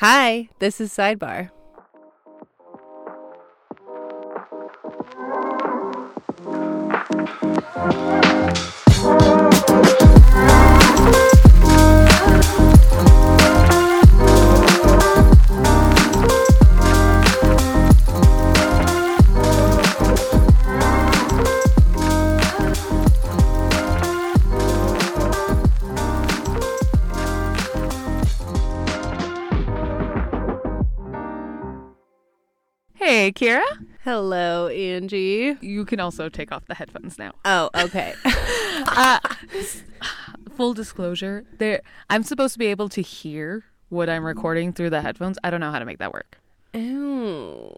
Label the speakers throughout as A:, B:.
A: Hi, this is Sidebar.
B: You can also take off the headphones now.
A: Oh, okay.
B: Uh, full disclosure, there I'm supposed to be able to hear what I'm recording through the headphones. I don't know how to make that work.
A: oh.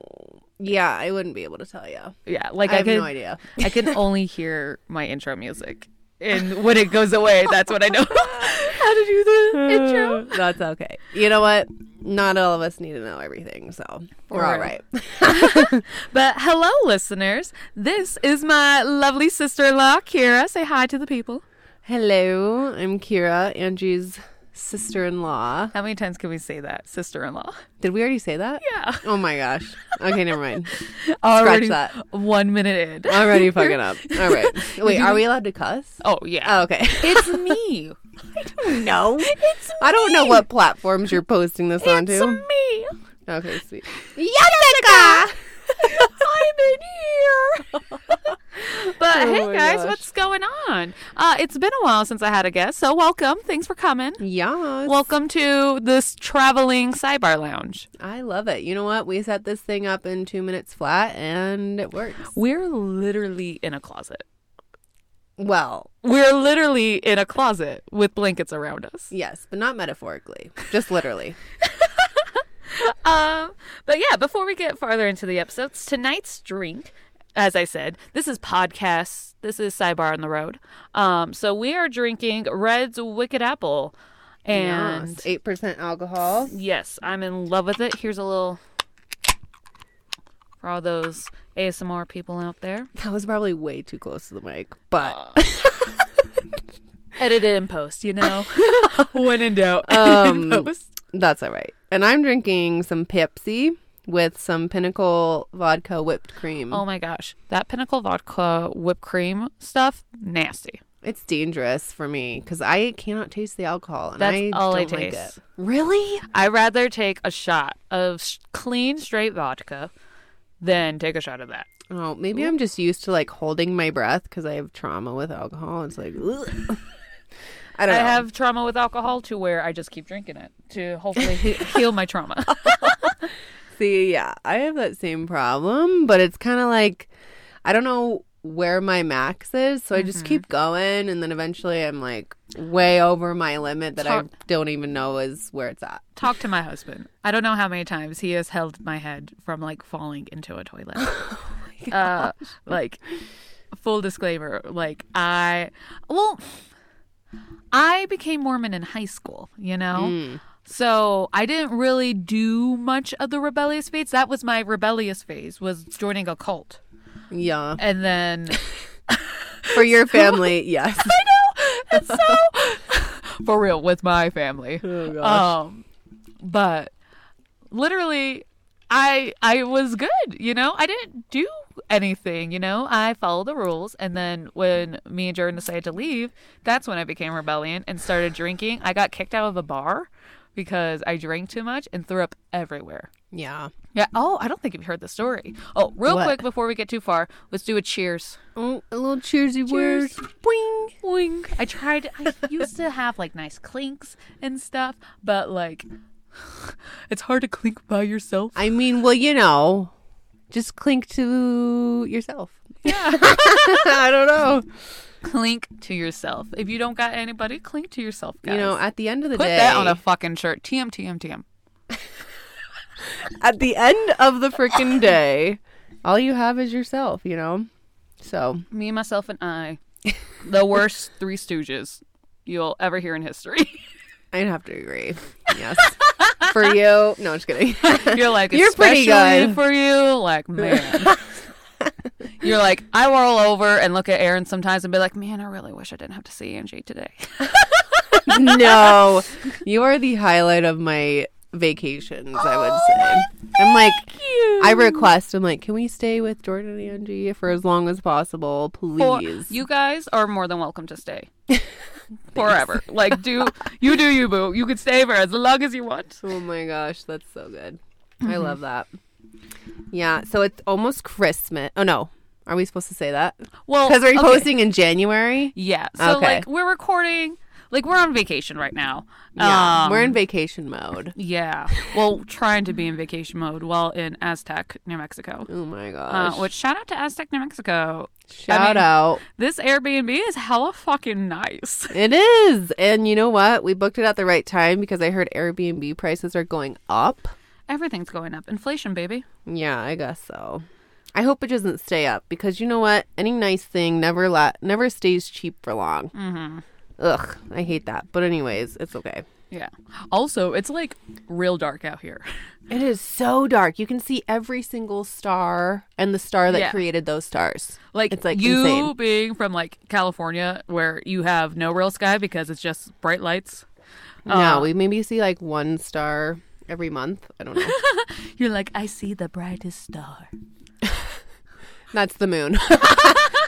A: Yeah, I wouldn't be able to tell you.
B: Yeah, like
A: I
B: I,
A: have
B: can
A: no idea.
B: I can only hear my intro music. And when it goes away, that's what I know how to do the intro.
A: That's okay. You know what? Not all of us need to know everything, so we're all
B: Right. But hello, listeners. This is my lovely sister-in-law, Kira. Say hi to the people.
A: Hello, I'm Kira, Angie's sister-in-law.
B: How many times can we say that, sister-in-law?
A: Did we already say that?
B: Yeah.
A: Oh my gosh. Okay, never mind.
B: Already
A: that.
B: one minute in.
A: Already fucking up. All right. Wait, are we allowed to cuss?
B: Oh yeah.
A: Oh, okay.
B: It's me.
A: no.
B: It's
A: I don't know what platforms you're posting this
B: It's
A: onto.
B: It's me.
A: Okay, sweet. Jessica!
B: I'm in here. but
A: Oh
B: hey guys,
A: gosh.
B: what's going on? Uh, it's been a while since I had a guest, so welcome. Thanks for coming.
A: Yes.
B: Welcome to this traveling sidebar lounge.
A: I love it. You know what? We set this thing up in two minutes flat and it works.
B: We're literally in a closet.
A: Well,
B: We're literally in a closet with blankets around us.
A: yes, but not metaphorically. Just literally.
B: Um, but yeah, before we get farther into the episodes, tonight's drink, as I said, this is podcast. This is sidebar on the road. Um, so we are drinking Redd's Wicked Apple, and
A: Yes. 8% alcohol.
B: yes, I'm in love with it. Here's a little for all those ASMR people out there.
A: That was probably way too close to the mic, but
B: Edited in post, you know. when in doubt,
A: Um,
B: in post.
A: that's all right. And I'm drinking some Pepsi with some Pinnacle vodka whipped cream.
B: Oh my gosh, that Pinnacle vodka whipped cream stuff, nasty.
A: It's dangerous for me because I cannot taste the alcohol. And
B: That's
A: I
B: all I
A: don't like
B: taste.
A: it. Really?
B: I'd rather take a shot of sh- clean, straight vodka than take a shot of that.
A: Oh, maybe I'm just used to like holding my breath because I have trauma with alcohol. It's like. I
B: I
A: don't know.
B: have trauma with alcohol to where I just keep drinking it to hopefully he- heal my trauma.
A: See, yeah, I have that same problem, but it's kind of like I don't know where my max is, so I just
B: Mm-hmm.
A: keep going, and then eventually I'm like way over my limit that
B: Talk-
A: I don't even know is where it's at.
B: Talk to my husband. I don't know how many times he has held my head from like falling into a toilet. uh, like full disclaimer, like I well, I became Mormon in high school. You know.
A: Mm.
B: So I didn't really do much of the rebellious phase. That was my rebellious phase was joining a cult.
A: Yeah,
B: And then
A: for your family, yes. I know.
B: It's so for real with my family.
A: Oh gosh.
B: Um but literally I I was good, you know? I didn't do anything, you know? I follow the rules and then when me and Jordan decided to leave, that's when I became rebellion and started drinking. I got kicked out of a bar because I drank too much and threw up everywhere.
A: yeah.
B: Yeah. Oh, I don't think you've heard the story. Oh, real
A: What?
B: quick before we get too far, let's do a cheers.
A: Oh, a little cheersy word.
B: Boing, boing. I tried. I used to have like nice clinks and stuff, but like, it's hard to clink by yourself.
A: I mean, well, you know, just clink to yourself.
B: Yeah.
A: I don't know.
B: clink to yourself. If you don't got anybody, clink to yourself, guys.
A: You know, at the end of the
B: put
A: day,
B: that on a fucking shirt. TM, TM, TM.
A: at the end of the freaking day, all you have is yourself, you know? So,
B: Me, myself, and I, the worst three stooges you'll ever hear in history.
A: I'd have to agree. Yes. For you. No, I'm just kidding.
B: You're like,
A: You're pretty good.
B: for you. Like, man. You're like, I roll over and look at Aaron sometimes and be like, man, I really wish I didn't have to see Angie today.
A: no. You are the highlight of my vacations, I would oh say. I'm like, I request, I'm like, can we stay with Jordan and Angie for as long as possible,
B: For-
A: please?
B: you guys are more than welcome to stay forever. like, do you do you boo? You could stay for as long as you want.
A: oh my gosh, that's so good. I
B: Mm-hmm.
A: love that. Yeah, so it's almost Christmas. Oh no, are we supposed to say that?
B: Well,
A: Because we're
B: okay.
A: posting in January.
B: Yeah. So
A: Okay.
B: like we're recording. Like we're on vacation right now.
A: Yeah,
B: Um,
A: we're in vacation mode.
B: Yeah. Well, trying to be in vacation mode while in Aztec, New Mexico.
A: Oh my
B: Uh,
A: gosh!
B: which shout out to Aztec, New Mexico.
A: Shout
B: mean-
A: out.
B: This Airbnb is hella fucking nice.
A: It is. And you know what? We booked it at the right time because I heard Airbnb prices are going up.
B: Everything's going up. Inflation, baby.
A: Yeah, I guess so. I hope it doesn't stay up because you know what? Any nice thing never la- never stays cheap for long.
B: Mm-hmm.
A: Ugh, I hate that. But anyways, it's okay.
B: Yeah. Also, it's like real dark out here.
A: It is so dark. You can see every single star and the star that
B: Yeah.
A: created those stars.
B: Like,
A: It's, like,
B: you
A: insane.
B: being from like California, where you have no real sky because it's just bright lights.
A: no,
B: Uh,
A: we maybe see like one star every month. I don't know.
B: You're like, I see the brightest star.
A: That's the moon.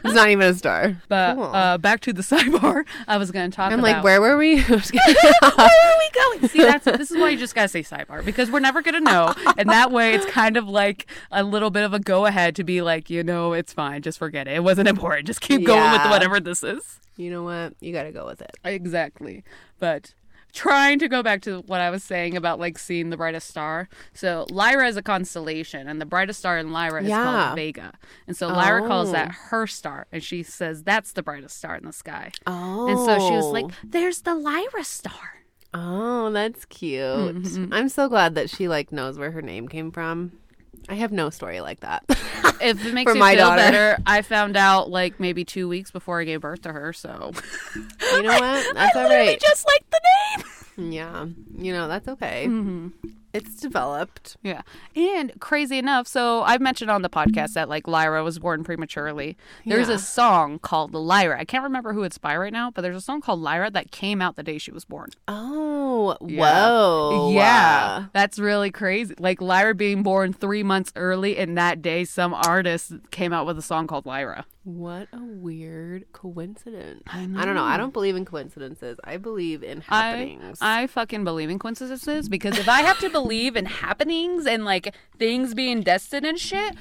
A: It's not even a star.
B: But
A: Cool.
B: uh, back to the sidebar, I was going to talk
A: I'm
B: about.
A: like, where were we? I'm just kidding.
B: where are we going? See, that's this is why you just gotta say sidebar because we're never gonna know, and that way it's kind of like a little bit of a go ahead to be like, you know, it's fine, just forget it. It wasn't important. Just keep going with whatever this is.
A: you know what? You got to go with it.
B: Exactly, but. Trying to go back to what I was saying about like seeing the brightest star. So Lyra is a constellation, and the brightest star in Lyra is
A: Yeah.
B: called Vega. And so Lyra calls
A: Oh.
B: that her star, and she says that's the brightest star in the sky.
A: Oh.
B: And so she was like, "There's the Lyra star."
A: Oh, that's cute.
B: Mm-hmm.
A: I'm so glad that she like knows where her name came from. I have no story like that.
B: If it makes you feel
A: daughter.
B: better, I found out like maybe two weeks before I gave birth to her. So
A: you know what? That's
B: I
A: all
B: literally just like the name.
A: Yeah. You know, that's okay.
B: Mm-hmm.
A: It's developed.
B: Yeah, and crazy enough, so I've mentioned on the podcast that like Lyra was born prematurely. There's
A: Yeah.
B: a song called Lyra. I can't remember who it's by right now, but there's a song called Lyra that came out the day she was born.
A: Oh,
B: Yeah.
A: whoa.
B: Yeah, that's really crazy. Like Lyra being born three months early, and that day some artist came out with a song called Lyra.
A: What a weird coincidence.
B: I
A: I don't know. I don't believe in coincidences. I believe in happenings.
B: I fucking believe in coincidences because if I have to believe in happenings and like things being destined and shit,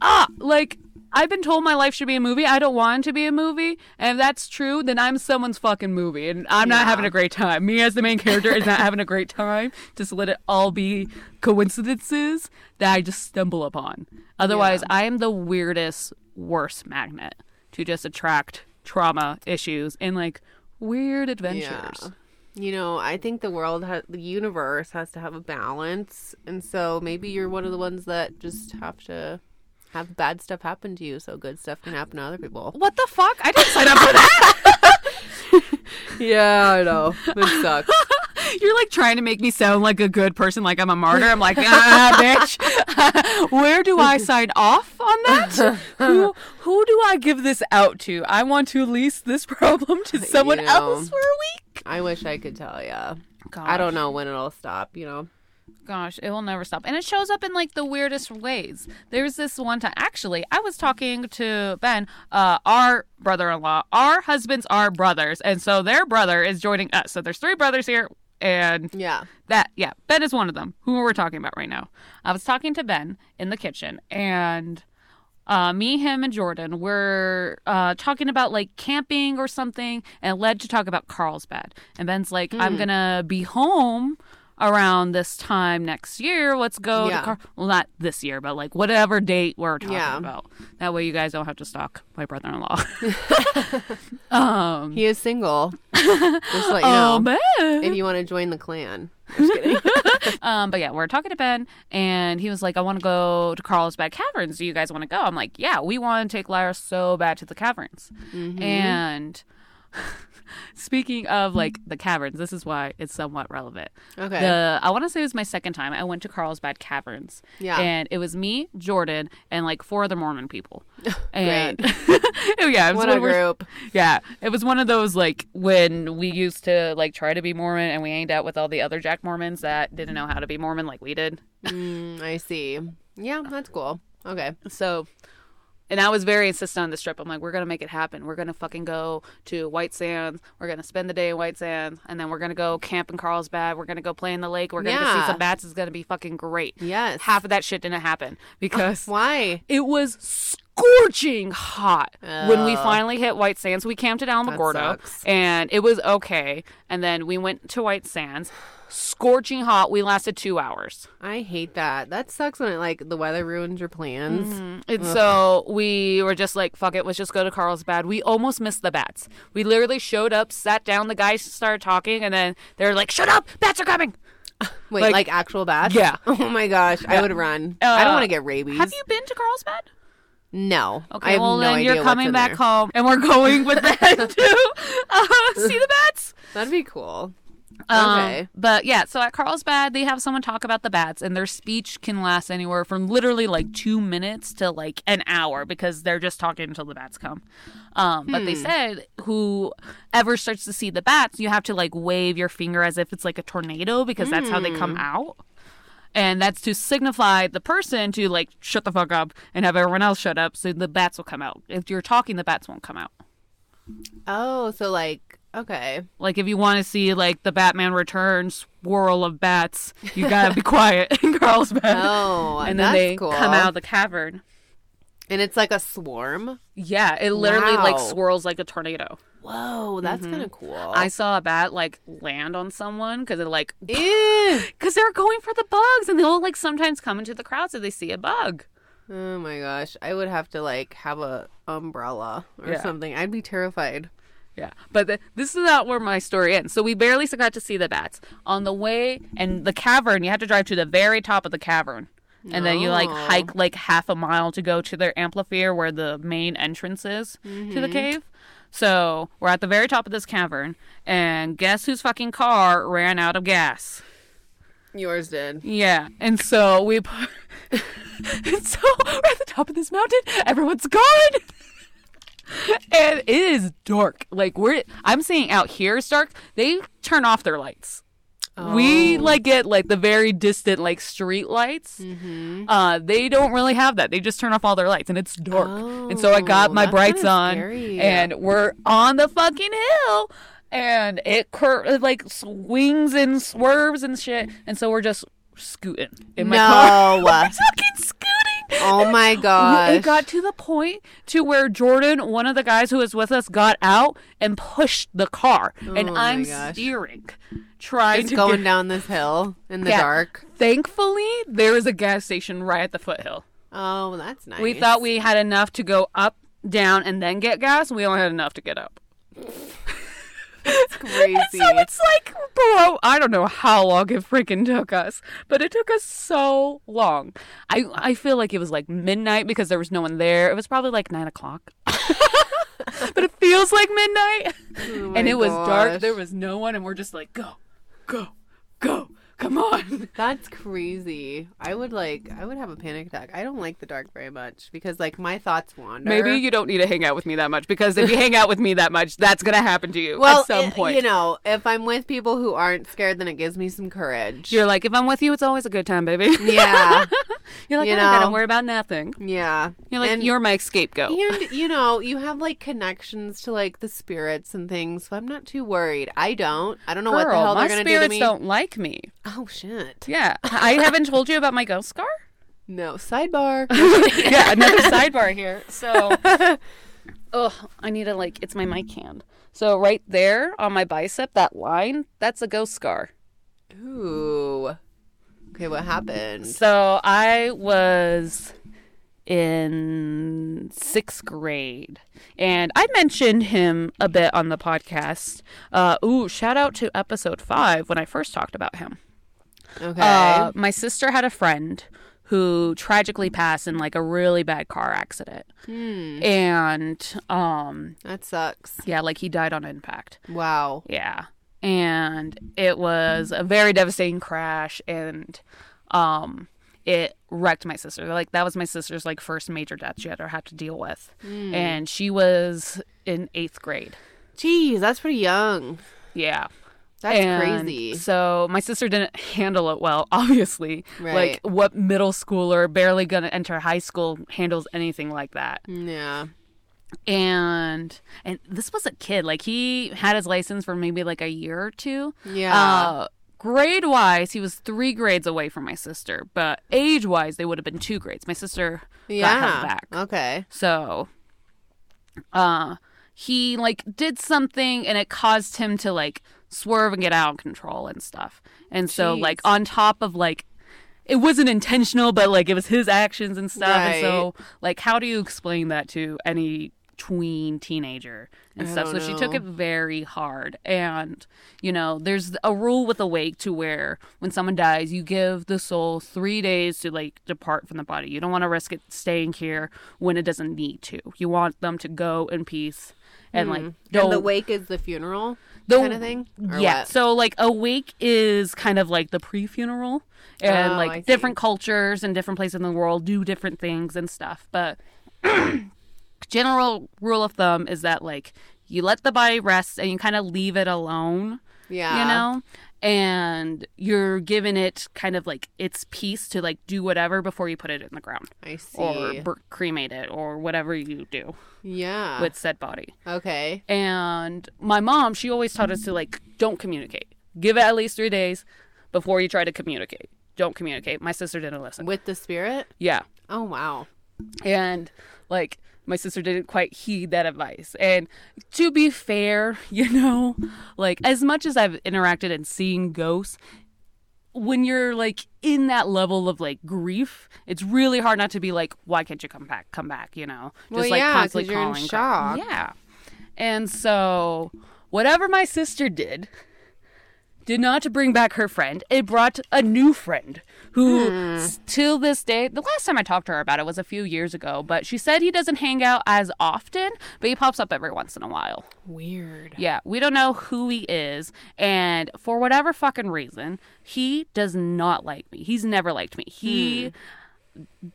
B: ah, like I've been told my life should be a movie. I don't want it to be a movie. And if that's true, then I'm someone's fucking movie. And I'm not having a great time. Me as the main character is not having a great time. Just let it all be coincidences that I just stumble upon. Otherwise, I am the weirdest, worst magnet to just attract trauma issues and like weird adventures.
A: You know, I think the world has the universe has to have a balance, and so maybe you're one of the ones that just have to have bad stuff happen to you, so good stuff can happen to other people.
B: What the fuck? I didn't sign up for that.
A: Yeah, I know. It sucks.
B: You're like trying to make me sound like a good person, like I'm a martyr. I'm like, ah, bitch. Where do I sign off on that? who who do I give this out to? I want to lease this problem to someone
A: know.
B: else for a week.
A: I wish I could tell ya.
B: Gosh,
A: I don't know when it'll stop. You know.
B: Gosh, it will never stop. And it shows up in like the weirdest ways. There's this one time, actually, I was talking to Ben, uh, our brother in law. Our husbands are brothers. And so their brother is joining us. So there's three brothers here. And
A: Yeah.
B: that, yeah, Ben is one of them, who we're talking about right now. I was talking to Ben in the kitchen and. Uh, me, him, and Jordan were uh, talking about like camping or something, and led to talk about Carlsbad. And Ben's like, "I'm gonna be home around this time next year. Let's go
A: Yeah.
B: to Car- well, not this year, but like whatever date we're talking
A: Yeah.
B: about. That way, you guys don't have to stalk my brother-in-law. um,
A: He is single. Just let you know.
B: oh, Ben.
A: if you want to join the clan. Just kidding.
B: Um, but yeah, we're talking to Ben, and he was like, "I want to go to Carlsbad Caverns. Do you guys want to go?" I'm like, "Yeah, we want to take Lyra so bad to the caverns."
A: Mm-hmm.
B: And speaking of like the caverns, this is why it's somewhat relevant.
A: Okay.
B: The I want to say it was my second time. I went to Carlsbad Caverns.
A: Yeah.
B: And it was me, Jordan, and like four other Mormon people. And Oh, yeah, it was
A: what a group.
B: Yeah, it was one of those like when we used to like try to be Mormon and we hanged out with all the other Jack Mormons that didn't know how to be Mormon like we did.
A: Mm, I see. Yeah, that's cool. Okay.
B: So, and I was very insistent on this trip. I'm like, we're gonna make it happen. We're gonna fucking go to White Sands. We're gonna spend the day in White Sands, and then we're gonna go camp in Carlsbad. We're gonna go play in the lake. We're gonna
A: Yeah.
B: see some bats. It's gonna be fucking great.
A: Yes.
B: Half of that shit didn't happen because
A: Why?
B: it was scorching hot when we finally hit White Sands. We camped at Alamogordo, and it was okay. And then we went to White Sands. Scorching hot. We lasted two hours.
A: I hate that. That sucks when it like the weather ruins your plans.
B: And so we were just like, fuck it, let's just go to Carlsbad. We almost missed the bats. We literally showed up, sat down, the guys started talking, and then they're like, shut up, bats are coming.
A: Wait,
B: Like-
A: like, actual bats?
B: Yeah.
A: Oh my gosh, I would run. I
B: Uh,
A: don't want to get rabies.
B: Have you been to Carlsbad?
A: No.
B: Okay,
A: I have
B: well
A: no
B: then
A: idea
B: you're coming back
A: there.
B: home, and we're going with them to uh, see the bats.
A: That'd be cool.
B: Um,
A: Okay.
B: but yeah, so at Carlsbad, they have someone talk about the bats, and their speech can last anywhere from literally like two minutes to like an hour because they're just talking until the bats come. Um, but they said whoever starts to see the bats, you have to like wave your finger as if it's like a tornado because that's how they come out. And that's to signify the person to like shut the fuck up and have everyone else shut up so the bats will come out. If you're talking, the bats won't come out.
A: Oh, so like okay.
B: Like if you want to see like the Batman Returns swirl of bats, you gotta be quiet in Carlsbad.
A: Oh,
B: and then they
A: cool.
B: come out of the cavern.
A: and it's like a swarm.
B: Yeah, it literally like swirls like a tornado.
A: Whoa, that's kind of cool.
B: Mm-hmm. I saw a bat like land on someone because it like
A: Ew.
B: because they're going for the bugs and they'll like sometimes come into the crowds if they see a bug.
A: Oh my gosh, I would have to like have a umbrella or
B: Yeah.
A: something. I'd be terrified.
B: Yeah, but the, this is not where my story ends. So we barely got to see the bats on the way, and the cavern. You have to drive to the very top of the cavern, and then you like hike like half a mile to go to their amphitheater where the main entrance is to the mm-hmm. cave. So we're at the very top of this cavern, and guess whose fucking car ran out of gas?
A: Yours did.
B: Yeah, and so we and so we're at the top of this mountain. Everyone's gone. and it is dark. Like we're, I'm seeing out here it's dark. They turn off their lights. We
A: Oh.
B: like get like the very distant like street lights.
A: Mm-hmm.
B: Uh, they don't really have that. They just turn off all their lights and it's dark. and so I got
A: Oh,
B: my brights on,
A: scary.
B: and we're on the fucking hill, and it cur- it, like swings and swerves and shit. And so we're just scooting in my car.
A: No.
B: we're fucking scooting.
A: Oh my gosh.
B: It got to the point to where Jordan, one of the guys who was with us, got out and pushed the car, oh and
A: Oh my
B: I'm
A: gosh.
B: steering, trying
A: Just
B: to
A: going
B: get-
A: down this hill in the
B: Yeah.
A: dark.
B: Thankfully, there is a gas station right at the foothill.
A: Oh, that's nice.
B: We thought we had enough to go up, down, and then get gas. We only had enough to get up.
A: Crazy.
B: So it's like, bro, I don't know how long it freaking took us, but it took us so long. I I feel like it was like midnight because there was no one there. It was probably like nine o'clock. but it feels like midnight,
A: Oh
B: and it was dark. There was no one, and we're just like, go, go, go, come on.
A: That's crazy. I would like I would have a panic attack. I don't like the dark very much because like my thoughts wander.
B: Maybe you don't need to hang out with me that much because if you hang out with me that much, that's gonna happen to you
A: well,
B: at some
A: it-
B: point.
A: you know, if I'm with people who aren't scared, then it gives me some courage.
B: You're like, if I'm with you, it's always a good time, baby.
A: yeah,
B: You're like,
A: You
B: I don't gotta worry about nothing.
A: yeah.
B: You're like,
A: And-
B: you're my scapegoat.
A: And you know, you have like connections to like the spirits and things, so I'm not too worried. I don't. I don't know what the hell
B: my
A: they're gonna do to
B: spirits
A: me.
B: don't like me.
A: Oh shit!
B: Yeah, I haven't told you about my ghost scar.
A: No sidebar.
B: yeah, another sidebar here. So, oh, I need to like, it's my mic hand. So right there on my bicep, that line, that's a ghost scar.
A: Ooh. Okay, what happened?
B: So I was in sixth grade, and I mentioned him a bit on the podcast. Uh, ooh, shout out to episode five when I first talked about him.
A: Okay.
B: Uh, my sister had a friend who tragically passed in like a really bad car accident.
A: Hmm.
B: And um
A: That sucks.
B: yeah, like he died on impact.
A: Wow.
B: Yeah. And it was a very devastating crash and um it wrecked my sister. Like that was my sister's like first major death she ever had to deal with.
A: Hmm.
B: And she was in 8th grade.
A: Jeez, that's pretty young.
B: Yeah.
A: That's
B: And
A: crazy.
B: So my sister didn't handle it well, obviously.
A: Right.
B: Like what middle schooler barely gonna enter high school handles anything like that.
A: Yeah.
B: And and this was a kid. Like he had his license for maybe like a year or two.
A: Yeah.
B: Uh, grade wise, he was three grades away from my sister, but age wise, they would have been two grades. My sister got held
A: yeah.
B: back.
A: Okay.
B: So, uh, he like did something and it caused him to like swerve and get out of control and stuff. And so, like, on top of like, it wasn't intentional, but like it was his actions and stuff. And so, like, how do you explain that to any tween teenager and
A: I
B: stuff? So
A: don't
B: she took it very hard. And, you know, there's a rule with a wake to where when someone dies, you give the soul three days to like depart from the body. You don't want to risk it staying here when it doesn't need to. You want them to go in peace and like don't
A: And the wake is the funeral
B: the-
A: kind of thing?
B: Yeah.
A: what?
B: So like a wake is kind of like the pre-funeral, and
A: Oh,
B: like different cultures and different places in the world do different things and stuff. But general rule of thumb is that like you let the body rest and you kind of leave it alone,
A: Yeah.
B: you know, and you're giving it kind of like its peace to like do whatever before you put it in the ground
A: I see.
B: or bur- cremate it or whatever you do
A: yeah.
B: with said body.
A: okay.
B: And my mom, she always taught us to like don't communicate. Give it at least three days before you try to communicate. Don't communicate. My sister didn't listen.
A: With the spirit?
B: Yeah.
A: Oh wow.
B: And like my sister didn't quite heed that advice. And to be fair, you know, like as much as I've interacted and seen ghosts, when you're like in that level of like grief, it's really hard not to be like, why can't you come back? Come back, you know?
A: Well,
B: like
A: yeah,
B: constantly
A: you're in
B: calling.
A: shock.
B: Yeah. And so whatever my sister did did not bring back her friend. It brought a new friend who,
A: Hmm.
B: till this day, the last time I talked to her about it was a few years ago, but she said he doesn't hang out as often, but he pops up every once in a while.
A: Weird.
B: Yeah, we don't know who he is, and for whatever fucking reason, he does not like me. He's never liked me. He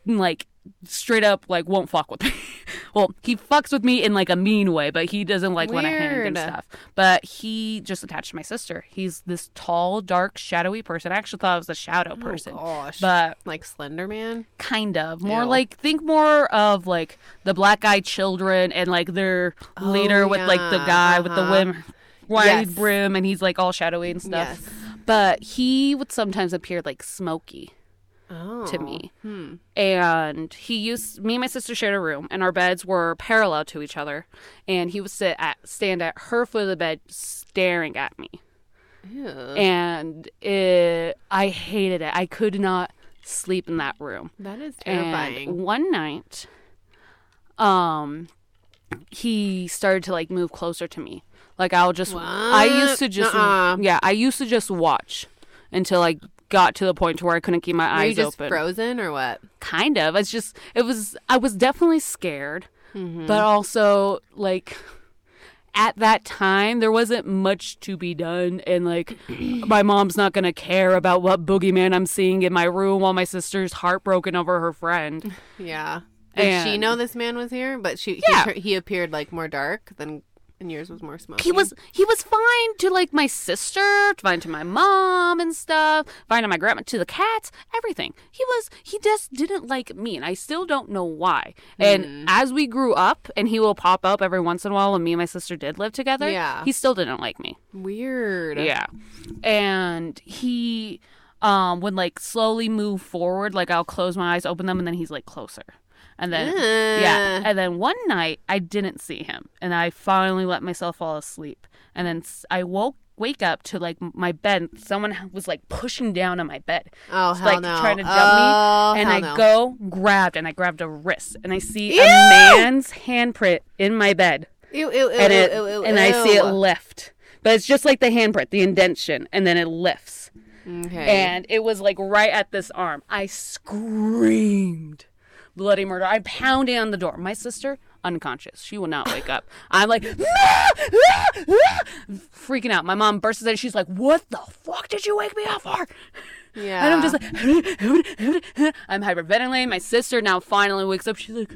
B: like straight up like won't fuck with me. well, he fucks with me in like a mean way, but he doesn't like when I hang and stuff. But he just attached to my sister. He's this tall, dark, shadowy person. I actually thought it was a shadow person.
A: Oh gosh.
B: But
A: like Slender Man?
B: kind of more
A: Ew.
B: like think more of like the black eyed children and like their leader with like the
A: Oh, yeah,
B: guy with the
A: uh-huh.
B: whim wide
A: Yes.
B: brim and he's like all shadowy and stuff
A: Yes.
B: but he would sometimes appear like smoky
A: Oh.
B: to me
A: Hmm.
B: and he used me and my sister shared a room and our beds were parallel to each other and he would sit at stand at her foot of the bed staring at me
A: Ew.
B: and it, i hated it i could not sleep in that room
A: That is
B: and
A: terrifying.
B: one night, um, he started to like move closer to me. Like I'll just, I used to just,
A: Nuh-uh.
B: yeah, I used to just watch until I got to the point to where I couldn't keep my
A: Were you
B: eyes
A: just
B: open.
A: frozen or what?
B: kind of. It's just, it was, I was definitely scared,
A: Mm-hmm.
B: but also like. At that time, there wasn't much to be done, and like, my mom's not gonna care about what boogeyman I'm seeing in my room while my sister's heartbroken over her friend.
A: Yeah. Did she know this man was here? But she
B: Yeah.
A: he, he appeared like more dark than and yours was more smoky.
B: he was he was fine to like my sister, fine to my mom and stuff, fine to my grandma, to the cats, everything. He was he just didn't like me, and I still don't know why. And as we grew up, and he will pop up every once in a while, when me and my sister did live together.
A: Yeah.
B: he still didn't like me.
A: weird.
B: Yeah, and he um would like slowly move forward. Like I'll close my eyes, open them, and then he's like closer. And then yeah, and then one night I didn't see him, and I finally let myself fall asleep. And then I woke wake up to like my bed. Someone was like pushing down on my bed,
A: Oh
B: Just,
A: hell
B: like
A: no.
B: trying to jump
A: oh,
B: me. And I
A: no.
B: go grabbed, and I grabbed a wrist, and I see
A: Ew!
B: a man's handprint in my bed,
A: Ew, ew,
B: and it and I see it lift, but it's just like the handprint, the indentation, and then it lifts.
A: Okay.
B: and it was like right at this arm. I screamed bloody murder. I'm pounding on the door. My sister unconscious. She will not wake up. I'm like "Ah! Ah! Ah!" freaking out. My mom bursts in. She's like, "What the fuck did you wake me up for?"
A: yeah.
B: And I'm just like, I'm hyperventilating. My sister now finally wakes up. She's like,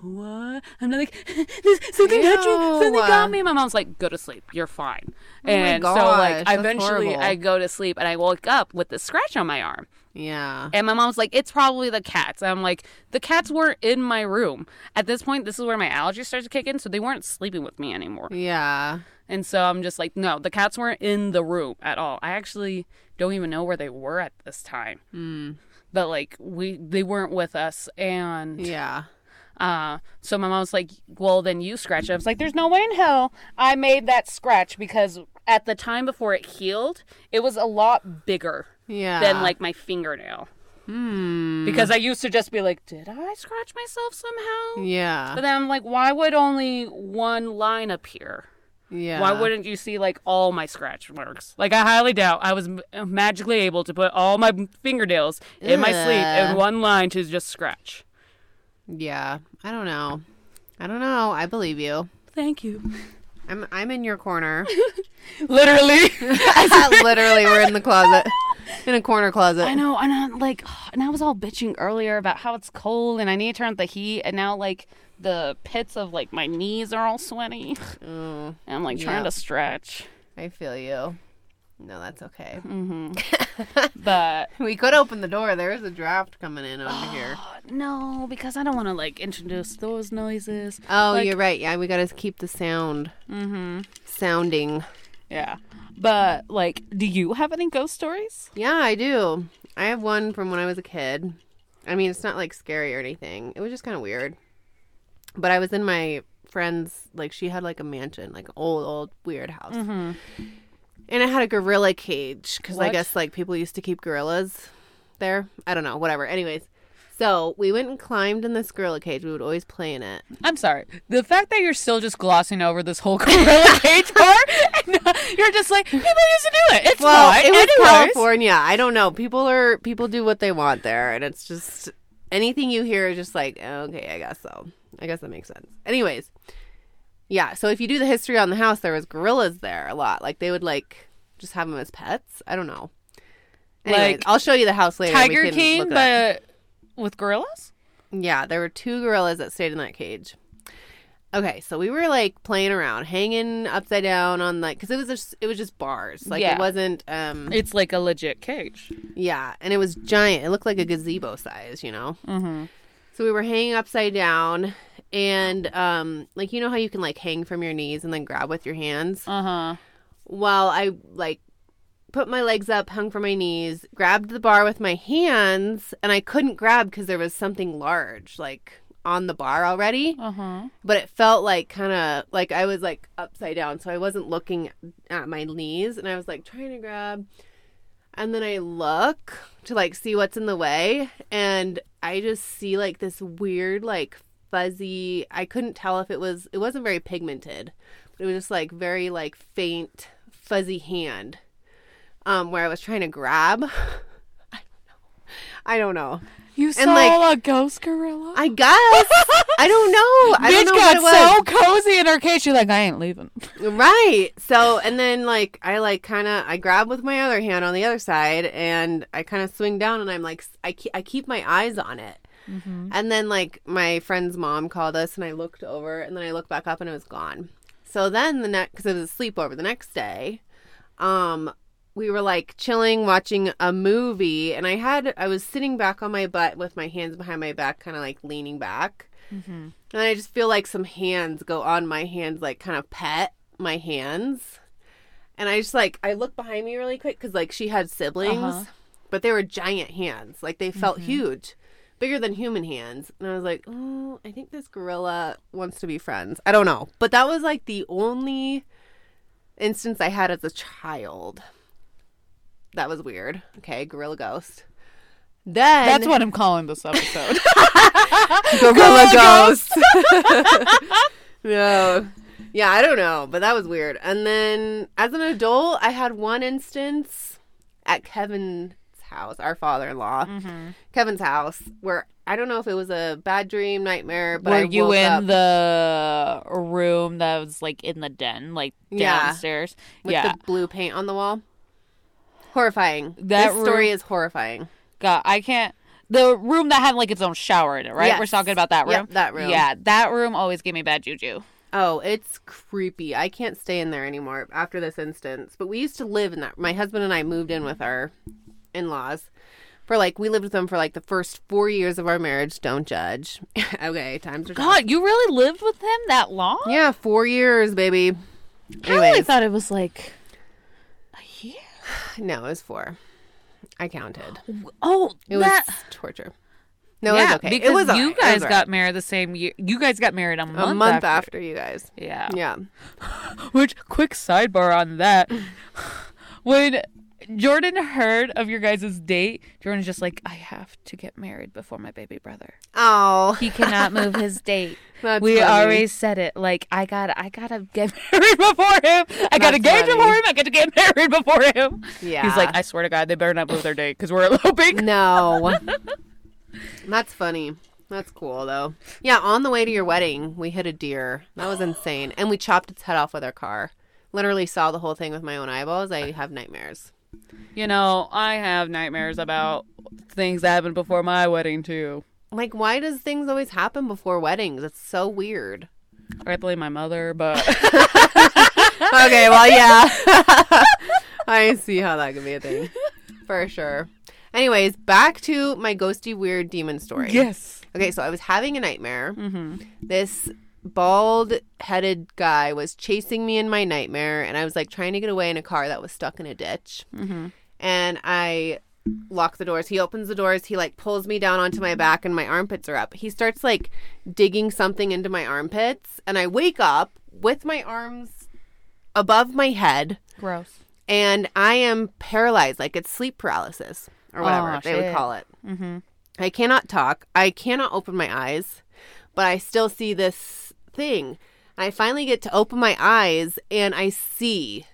B: what? I'm like, something got you. Something got me. My mom's like, go to sleep. You're fine.
A: Oh my
B: and so like, eventually
A: horrible.
B: I go to sleep and I woke up with this scratch on my arm.
A: Yeah.
B: And my mom's like, it's probably the cats. And I'm like, the cats weren't in my room. At this point, this is where my allergies started to kick in, so they weren't sleeping with me anymore.
A: Yeah.
B: And so I'm just like, no, the cats weren't in the room at all. I actually don't even know where they were at this time.
A: Hmm.
B: But like we they weren't with us and
A: Yeah.
B: uh so my mom was like, Well then you scratch it. I was like, There's no way in hell I made that scratch because at the time before it healed, it was a lot bigger
A: Yeah.
B: than like my fingernail.
A: Hmm.
B: Because I used to just be like, Did I scratch myself somehow?
A: Yeah.
B: But then I'm like, why would only one line appear?
A: Yeah.
B: Why wouldn't you see like all my scratch marks? Like I highly doubt I was m- magically able to put all my fingernails in my sleep in one line to just scratch.
A: Yeah. I don't know. I don't know. I believe you.
B: Thank you.
A: I'm I'm in your corner.
B: Literally.
A: Literally, we're in the closet, in a corner closet.
B: I know, and I'm like, and I was all bitching earlier about how it's cold and I need to turn up the heat, and now like the pits of like my knees are all sweaty,
A: Mm,
B: and I'm like trying
A: Yeah.
B: to stretch.
A: I feel you. No, that's okay.
B: hmm but
A: We could open the door. There is a draft coming in over here.
B: no, because I don't want to like introduce those noises.
A: Oh,
B: Like-
A: you're right. Yeah, we got to keep the sound
B: Mm-hmm.
A: sounding.
B: Yeah. But like, do you have any ghost stories?
A: Yeah, I do. I have one from when I was a kid. I mean, it's not like scary or anything. It was just kind of weird. But I was in my friend's like she had like a mansion, like old old weird house.
B: Mm-hmm.
A: And it had a gorilla cage because I guess like people used to keep gorillas there. I don't know, whatever. Anyways, so we went and climbed in this gorilla cage. We would always play in it.
B: I'm sorry. The fact that you're still just glossing over this whole gorilla cage part, and, uh, you're just like people used to do it. It's
A: Well,
B: fine.
A: it was
B: Anyways.
A: California. I don't know. People are people do what they want there, and it's just anything you hear is just like okay, I guess so. I guess that makes sense. Anyways, yeah. So if you do the history on the house, there was gorillas there a lot. Like they would like just have them as pets. I don't know. Anyways,
B: Like
A: I'll show you the house later. We
B: Tiger King,
A: it up.
B: With gorillas.
A: Yeah, there were two gorillas that stayed in that cage. Okay, so we were like playing around, hanging upside down on like because it was just it was just bars, like
B: Yeah.
A: it wasn't. um
B: It's like a legit cage.
A: Yeah, and it was giant. It looked like a gazebo size, you know.
B: Mm-hmm.
A: So we were hanging upside down, and um, like you know how you can like hang from your knees and then grab with your hands.
B: Uh huh.
A: Well, I like put my legs up, hung from my knees, grabbed the bar with my hands, and I couldn't grab because there was something large like on the bar already.
B: Uh huh.
A: But it felt like kind of like I was like upside down, so I wasn't looking at my knees, and I was like trying to grab. And then I look to like see what's in the way, and I just see like this weird, like fuzzy. I couldn't tell if it was. It wasn't very pigmented. But it was just like very like faint, fuzzy hand, um, where I was trying to grab. I don't know. I don't know.
B: You
A: saw like-
B: a ghost gorilla.
A: I guess I don't know. I don't know
B: got
A: what it was.
B: so cozy in her cage. She's like, I ain't leaving.
A: Right. So, and then like I like kind of I grab with my other hand on the other side and I kind of swing down and I'm like I keep, I keep my eyes on it. And then like my friend's mom called us and I looked over and then I looked back up and it was gone. So then the next cuz it was a sleepover the next day, um we were like chilling watching a movie and I had I was sitting back on my butt with my hands behind my back kind of like leaning back. And I just feel like some hands go on my hands, like kind of pet my hands. And I just like, I look behind me really quick because like she had siblings,
B: Uh-huh.
A: but they were giant hands. Like they felt huge, bigger than human hands. And I was like, oh, I think this gorilla wants to be friends. I don't know. But that was like the only instance I had as a child. That was weird. Okay, gorilla ghost. Then
B: That's what I'm calling this episode.
A: Gorilla Ghost. no. Yeah, I don't know, but that was weird. And then as an adult, I had one instance at Kevin's house, our father-in-law,
C: Mm-hmm.
A: Kevin's house, where I don't know if it was a bad dream, nightmare, but
C: Were
A: I
C: you in
A: up
C: the room that was like in the den, like
A: Yeah.
C: downstairs?
A: with
C: yeah.
A: the blue paint on the wall. Horrifying.
C: That
A: this story
C: room-
A: is horrifying.
C: God, I can't. The room that had like its own shower in it, right? We're talking about that room.
A: Yep, that room.
C: Yeah, that room always gave me bad juju.
A: Oh, it's creepy. I can't stay in there anymore after this instance. But we used to live in that. My husband and I moved in with our in laws for like, we lived with them for like the first four years of our marriage. Don't judge. okay, times are tough.
C: God, you really lived with him that long?
A: Yeah, four years, baby.
C: I really thought it was like.
A: No, it was four. I counted.
C: Oh,
A: It was
C: that.
A: torture. No,
C: yeah,
A: it was okay.
C: because
A: it was
C: you
A: alright. It
C: guys
A: was
C: got
A: alright.
C: married the same year. You guys got married a month,
A: a month
C: after.
A: after you guys.
C: Yeah.
A: Yeah.
C: Which quick sidebar on that. when Jordan heard of your guys' date, Jordan's just like, I have to get married before my baby brother.
A: Oh,
C: He cannot move his date.
A: that's
C: we
A: funny.
C: always said it. Like I got, I gotta get married before him. I gotta get
A: funny.
C: before him. I gotta get married before him.
A: Yeah.
C: He's like, I swear to God, they better not move their date because we're eloping.
A: No. That's funny. That's cool though. Yeah, on the way to your wedding, we hit a deer. That was insane. And we chopped its head off with our car. Literally saw the whole thing with my own eyeballs. I have nightmares.
B: You know, I have nightmares about things that happened before my wedding too.
A: Like, why does things always happen before weddings? It's so weird.
B: I blame my mother, but
A: Okay, well, yeah. I see how that could be a thing. For sure. Anyways, back to my ghosty weird demon story.
B: yes.
A: Okay, so I was having a nightmare.
B: Mm-hmm.
A: This bald headed guy was chasing me in my nightmare, and I was like trying to get away in a car that was stuck in a ditch.
B: Mm-hmm.
A: And I lock the doors. He opens the doors. He like pulls me down onto my back, and my armpits are up. He starts like digging something into my armpits, and I wake up with my arms above my head,
C: Gross.
A: and I am paralyzed, like it's sleep paralysis or whatever
C: Aw,
A: they would call it.
B: Mm-hmm.
A: I cannot talk. I cannot open my eyes, but I still see this thing. I finally get to open my eyes and I see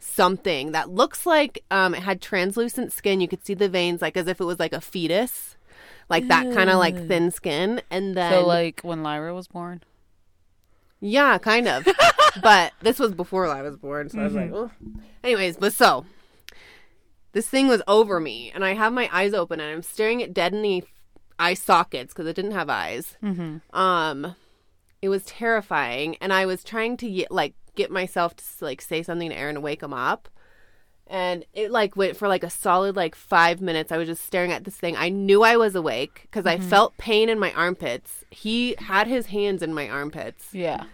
A: something that looks like um, it had translucent skin. You could see the veins, like as if it was like a fetus, like that kind of like thin skin. And then,
B: So like when Lyra was born.
A: yeah, kind of. but this was before I was born, so I was like, oh. Anyways, but so this thing was over me, and I have my eyes open, and I'm staring at dead in the eye sockets because it didn't have eyes.
B: Mm-hmm.
A: Um, it was terrifying, and I was trying to get, like get myself to like say something to Aaron to wake him up. And it like went for like a solid like five minutes. I was just staring at this thing. I knew I was awake because I mm-hmm. felt pain in my armpits. He had his hands in my armpits.
B: Yeah.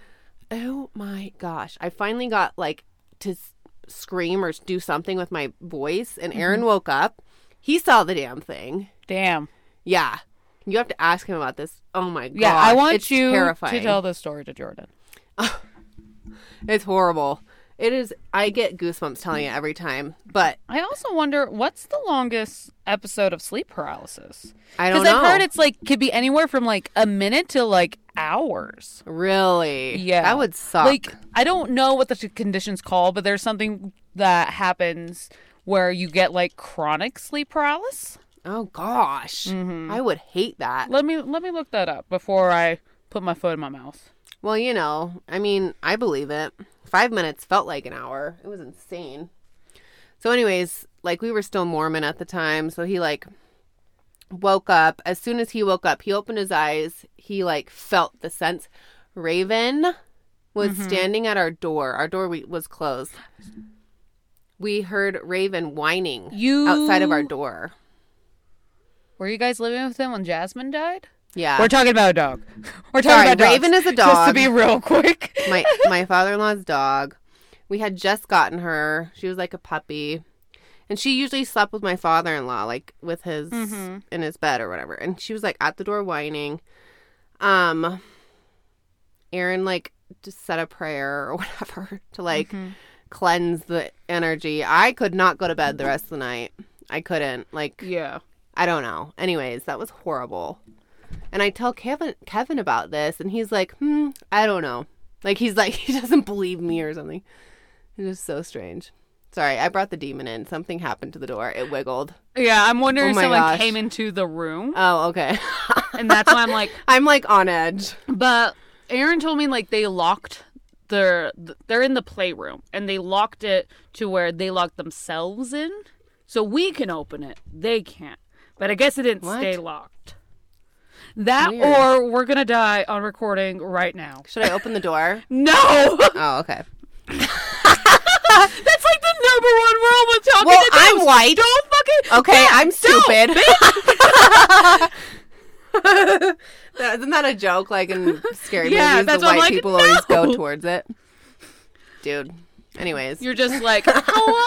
A: Oh my gosh. I finally got like to s- scream or do something with my voice, and mm-hmm. Aaron woke up. He saw the damn thing.
B: Damn.
A: Yeah. You have to ask him about this. Oh my god.
B: Yeah, I want
A: it's
B: you
A: terrifying.
B: to tell this story to Jordan.
A: It's horrible. It is I get goosebumps telling it every time. But
B: I also wonder what's the longest episode of sleep paralysis?
A: I don't know. Because.
B: I've heard it's like could be anywhere from like a minute to like hours.
A: really.
B: Yeah.
A: That would suck.
B: Like I don't know what the conditions call, but there's something that happens where you get like chronic sleep paralysis.
A: Oh gosh.
B: Mm-hmm.
A: I would hate that.
B: Let me let me look that up before I put my foot in my mouth.
A: Well, you know, I mean, I believe it. Five minutes felt like an hour. It was insane. So, anyways, like we were still Mormon at the time, so he like woke up. As soon as he woke up, he opened his eyes. He like felt the sense. Raven was standing at our door. Our door we, was closed. We heard Raven whining
B: You
A: outside of our door.
B: Were you guys living with him when Jasmine died?
A: Yeah.
B: We're talking about a dog. We're talking
A: Sorry,
B: about dogs.
A: Raven is a dog.
B: Just to be real quick.
A: my my father-in-law's dog. We had just gotten her. She was like a puppy. And she usually slept with my father-in-law like with his
B: Mhm.
A: in his bed or whatever. And she was like at the door whining. Um Aaron like just said a prayer or whatever to like
B: Mhm.
A: cleanse the energy. I could not go to bed the rest of the night. I couldn't. Like
B: Yeah.
A: I don't know. Anyways, that was horrible. And I tell Kevin Kevin about this, and he's like, "Hmm, I don't know." Like he's like he doesn't believe me or something. It's just so strange. Sorry, I brought the demon in. Something happened to the door. It wiggled.
B: Yeah, I'm wondering
A: Oh
B: if someone
A: gosh.
B: came into the room,
A: Oh, okay.
B: and that's why I'm like,
A: I'm like on edge.
B: But Aaron told me like they locked their they're in the playroom and they locked it to where they locked themselves in, so we can open it. They can't. But I guess it didn't
A: What?
B: stay locked. That
A: Weird.
B: or we're gonna die on recording right now.
A: Should I open the door?
B: No,
A: Oh, okay.
B: that's like the number one rule with talking
A: Well,
B: to
A: I'm
B: ghosts.
A: white.
B: Don't fucking
A: Okay,
B: don't,
A: I'm stupid. That- Isn't that a joke? Like in scary
B: Yeah,
A: movies,
B: that's
A: the white
B: like,
A: people always go towards it. Dude. Anyways,
B: You're just like, hello,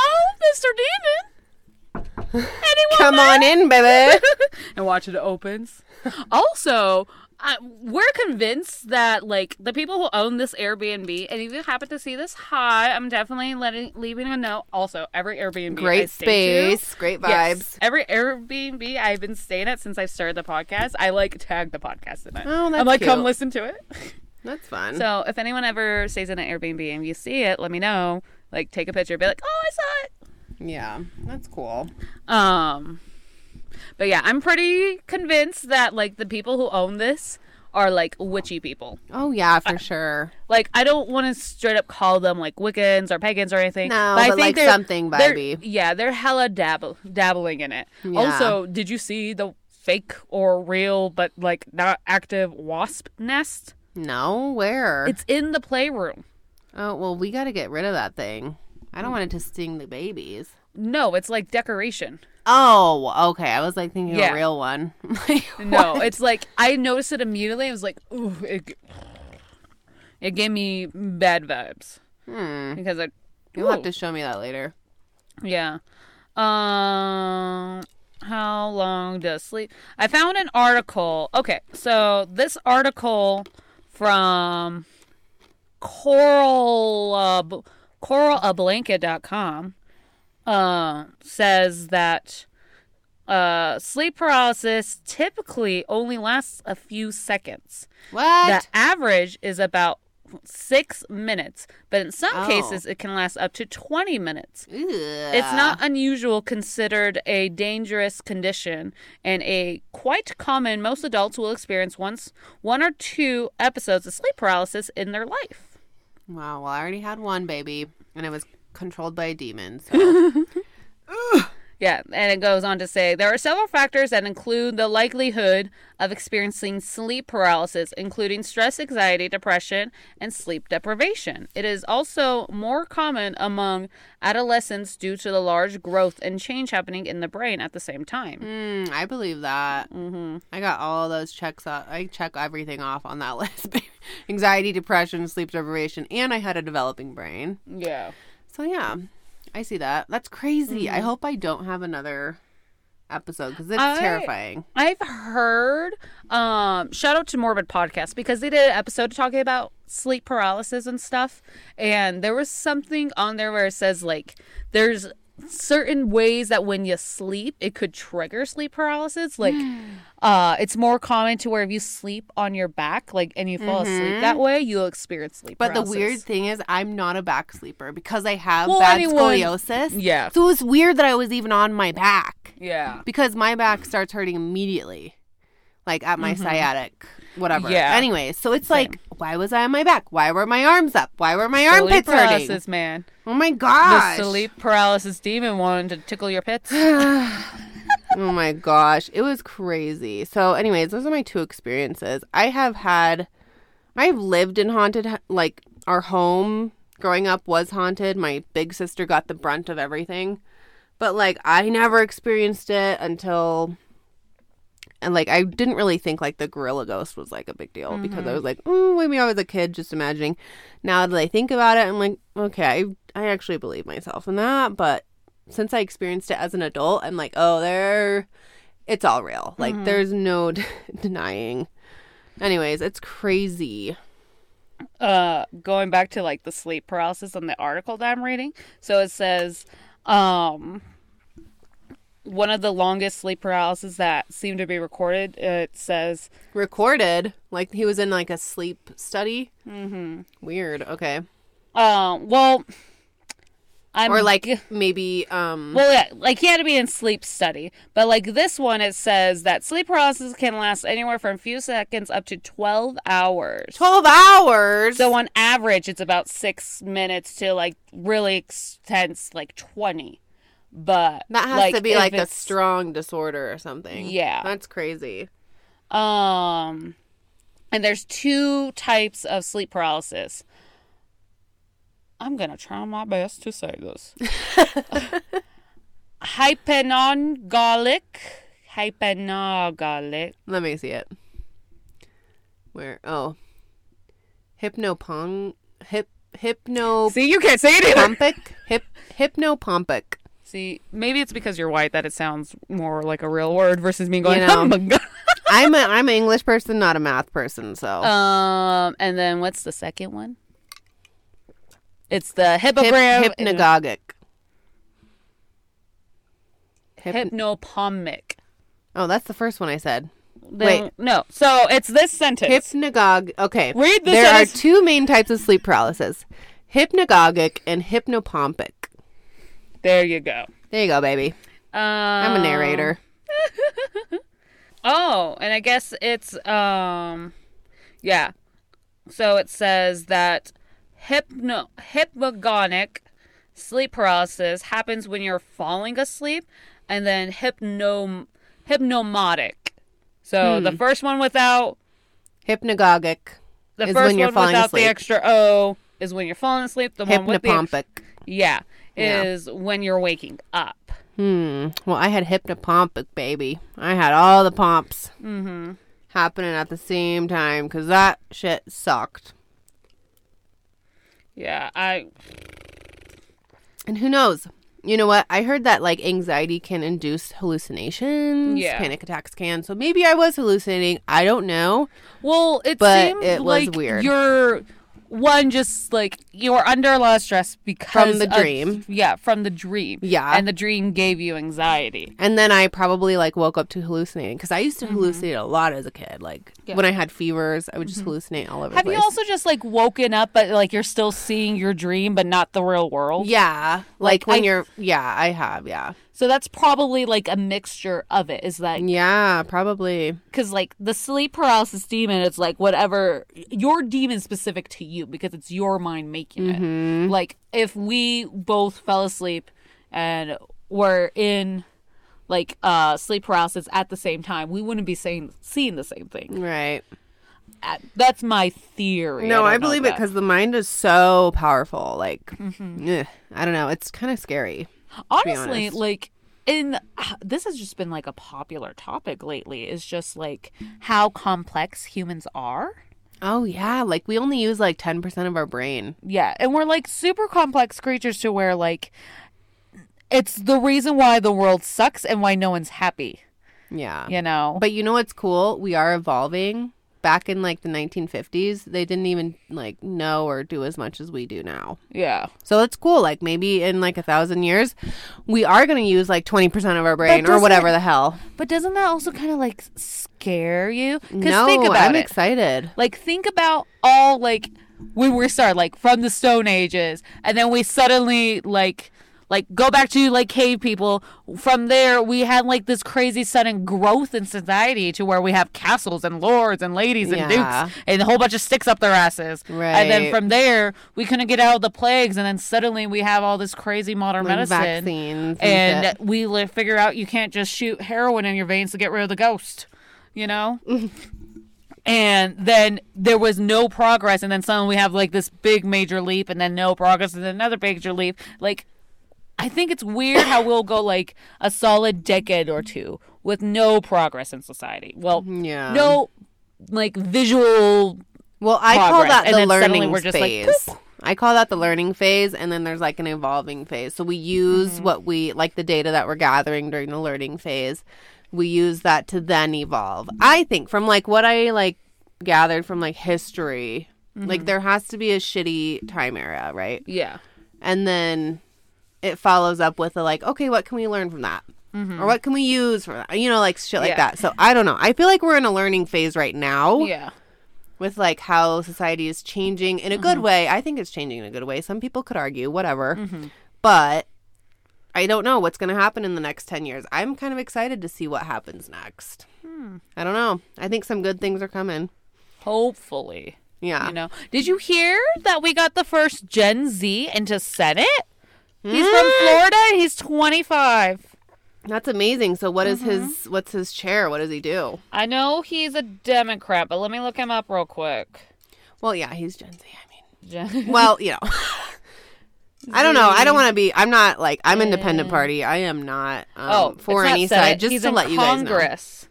B: Mr. Demon. Anyone
A: come on in, baby.
B: and watch it opens. Also, I, we're convinced that like the people who own this Airbnb, and if you happen to see this, hi, I'm definitely letting leaving a note. Also, every Airbnb,
A: Great
B: stay to-
A: space, great vibes.
B: Yes, every Airbnb I've been staying at since I started the podcast, I like tag the podcast in it.
A: Oh, that's
B: I'm like, come listen to it.
A: That's fun.
B: So if anyone ever stays in an Airbnb and you see it, let me know. Like, take a picture, be like, oh, I saw it.
A: Yeah, that's cool.
B: Um, but yeah, I'm pretty convinced that like the people who own this are like witchy people.
A: Oh yeah, for sure.
B: Like I don't want to straight up call them like Wiccans or pagans or anything.
A: No,
B: I
A: but, like,
B: they're-
A: something
B: they're-
A: vibey.
B: Yeah, they're hella dabble dabbling in it.
A: Yeah.
B: Also, did you see the fake or real but like not active wasp nest?
A: No, where?
B: It's in the playroom.
A: oh well, we got to get rid of that thing. I don't want it to sting the babies.
B: No, it's like decoration.
A: Oh, okay. I was like thinking
B: Yeah.
A: a real one. Like,
B: No, it's like I noticed it immediately. I was like, ooh, it, it gave me bad vibes
A: Hmm.
B: because I.
A: You'll have to show me that later.
B: Yeah. Um. How long does sleep? I found an article. Okay, so this article from Coral uh, coralablanket.com uh, says that uh, sleep paralysis typically only lasts a few seconds.
A: What?
B: The average is about six minutes, but in some
A: Oh.
B: cases it can last up to 20 minutes.
A: Ugh.
B: It's not unusual considered a dangerous condition and a quite common most adults will experience once one or two episodes of sleep paralysis in their life.
A: Wow. Well, I already had one baby, and it was controlled by a demon. So.
B: Yeah, and it goes on to say there are several factors that include the likelihood of experiencing sleep paralysis, including stress, anxiety, depression, and sleep deprivation. It is also more common among adolescents due to the large growth and change happening in the brain at the same time.
A: Mm, I believe that. Mm-hmm. I got all those checks. Off. I check everything off on that list: anxiety, depression, sleep deprivation, and I had a developing brain.
B: Yeah.
A: So yeah, I see that. That's crazy.
B: Mm-hmm.
A: I hope I don't have another episode because it's
B: I-
A: terrifying.
B: I've heard um shout out to Morbid Podcast because they did an episode talking about sleep paralysis and stuff and there was something on there where it says like there's certain ways that when you sleep it could trigger sleep paralysis like uh it's more common to where if you sleep on your back like and you fall asleep that way you'll experience sleep
A: Mm-hmm. But the weird thing is, I'm not a back sleeper because I have
B: Well,
A: bad
B: anyone-
A: scoliosis.
B: Yeah.
A: So it was weird that I was even on my back
B: yeah
A: because my back starts hurting immediately, like at my sciatic, whatever.
B: Mm-hmm. Yeah.
A: Anyways, so it's like, why was I on my back? Why were my arms up? Why were my
B: sleep
A: armpits hurting?
B: paralysis man
A: Oh my
B: the
A: gosh.
B: sleep paralysis demon wanted to tickle your pits
A: Oh my gosh, it was crazy. So, anyways, those are my two experiences. I have had, I've lived in haunted, like our home growing up was haunted. My big sister got the brunt of everything, but like I never experienced it until, and like I didn't really think like the gorilla ghost was like a big deal because I mm-hmm. was like, oh, maybe I was a kid just imagining. Now that I think about it, I'm like, okay, I, I actually believe myself in that, but since I experienced it as an adult, I'm like, oh, there, it's all real. Like, there's no d- denying. Anyways, it's crazy.
B: uh going back to like the sleep paralysis on the article that I'm reading. So it says um one of the longest sleep paralysis that seem to be recorded, it says
A: Recorded, like he was in like a sleep study. Mm-hmm. Weird. Okay.
B: um well I'm
A: or like
B: g-
A: maybe um
B: well, yeah, like he had to be in sleep study, but like this one, it says that sleep paralysis can last anywhere from a few seconds up to twelve hours.
A: 12 hours.
B: So on average, it's about six minutes to like really intense, like twenty. But
A: that has
B: like,
A: to be like a strong disorder or something.
B: Yeah.
A: That's crazy.
B: Um, and there's two types of sleep paralysis. I'm gonna try my best to say this. Hypnogolic, hypnogolic.
A: Let me see it. Where? Oh. Hypnopong hip hypnopompic
B: See, you can't say it either.
A: hip hypnopompic.
B: See, maybe it's because you're white that it sounds more like a real word versus me going.
A: You know.
B: "Oh.
A: I'm a I'm an English person, not a math person, so
B: Um, and then what's the second one? It's the
A: Hip, hypnagogic. Hyp-
B: Hypnopomic.
A: oh, that's the first one I said.
B: Then-
A: Wait.
B: no. So it's this sentence.
A: Hypnagog. Okay.
B: Read the
A: There are two main types of sleep paralysis: hypnagogic and hypnopompic.
B: there you go.
A: There you go, baby.
B: Um,
A: I'm a narrator.
B: Oh, and I guess it's um, yeah. So it says that hypno hypnagogic sleep paralysis happens when you're falling asleep, and then hypno hypnomotic. So
A: Hmm.
B: the first one without
A: Hypnagogic.
B: the
A: Is
B: first
A: when you're
B: one
A: falling
B: without
A: asleep.
B: the extra O is when you're falling asleep. The one with the ex- yeah
A: Yeah.
B: is when you're waking up.
A: Hmm. Well, I had hypnopompic, baby. I had all the pomps mm-hmm. happening at the same time because that shit sucked.
B: Yeah, I
A: And who knows? You know what? I heard that like anxiety can induce hallucinations.
B: Yeah.
A: Panic attacks can. So maybe I was hallucinating. I don't know.
B: Well, it
A: But
B: seemed
A: it was
B: like
A: weird.
B: You're one just like you're under a lot of stress because
A: From the
B: of-
A: dream.
B: yeah, from the dream.
A: Yeah.
B: and the dream gave you anxiety.
A: And then I probably like woke up to hallucinating because I used to hallucinate a lot as a kid. Like
B: Mm-hmm. Yeah. Mm-hmm.
A: when I had fevers, I would just hallucinate all over
B: Have you also just like woken up, but like you're still seeing your dream, but not the real world?
A: yeah,
B: Like,
A: like, when
B: I-
A: you're. Yeah, I have. Yeah,
B: So that's probably like a mixture of it. Is that
A: yeah, probably.
B: because like the sleep paralysis demon it's like whatever your demon specific to you because it's your mind making it like if we both fell asleep and were in like uh sleep paralysis at the same time we wouldn't be saying seeing the same thing
A: Right.
B: Uh, that's my theory
A: No,
B: don't
A: I, believe it because the mind is so powerful. Like,
B: Mm-hmm.
A: ugh, I don't know. It's kind of scary.
B: Honestly
A: honest.
B: like in this has just been like a popular topic lately is just like how complex humans are
A: Oh yeah, like we only use like ten percent of our brain.
B: Yeah, and we're like super complex creatures to where like it's the reason why the world sucks and why no one's happy,
A: Yeah.
B: you know.
A: But you know what's cool? We are evolving. Back in like the 1950s, they didn't even like know or do as much as we do now.
B: yeah.
A: So it's cool. Like maybe in like a thousand years, we are going to use like 20% of our brain or whatever the hell.
B: But doesn't that also kind of like scare you? Cuz
A: No,
B: think about
A: I'm
B: it.
A: excited.
B: Like think about all like when we start like from the stone ages and then we suddenly like like go back to like cave people. From there we had like this crazy sudden growth in society to where we have castles and lords and ladies and
A: Yeah.
B: dukes and a whole bunch of sticks up their asses. Right. and then from there we couldn't get out of the plagues. And then suddenly we have all this crazy modern
A: Like
B: medicine.
A: vaccines and,
B: and we figure out you can't just shoot heroin in your veins to get rid of the ghost you know? And then there was no progress. And then suddenly we have like this big major leap and then no progress and then another major leap. Like i think it's weird how we'll go like a solid decade or two with no progress in society well
A: Yeah.
B: no like visual
A: Well, I call that
B: and
A: the learning
B: just like,
A: phase. I call that the learning phase, and then there's like an evolving phase. So we use
B: Mm-hmm.
A: what we like the data that we're gathering during the learning phase. We use that to then evolve. I think from like what I like gathered from like history,
B: Mm-hmm.
A: like there has to be a shitty time era, right?
B: yeah
A: And then it follows up with a like, okay, what can we learn from that? Or what can we use for that? You know, like shit like
B: Mm-hmm. Yeah.
A: that. So I don't know. I feel like we're in a learning phase right now
B: yeah
A: with like how society is changing in a good
B: Mm-hmm.
A: way. I think it's changing in a good way. Some people could argue, whatever. but I don't know what's going to happen in the next 10 years. I'm kind of excited to see what happens next. I don't know. I think some good things are coming.
B: Hopefully.
A: Yeah.
B: You know. Did you hear that we got the first Gen Z into Senate? He's from Florida and he's 25.
A: That's amazing. So what is his what's his chair? What does he do?
B: I know he's a Democrat, but let me look him up real quick.
A: Well, yeah, he's Gen Z. I mean, Gen-. Well, you know. I don't know. I don't want to be I'm not like I'm independent party. I am not um,
B: oh,
A: for
B: it's not
A: any
B: Senate.
A: side just
B: he's
A: to
B: in
A: let you guys know.
B: Congress.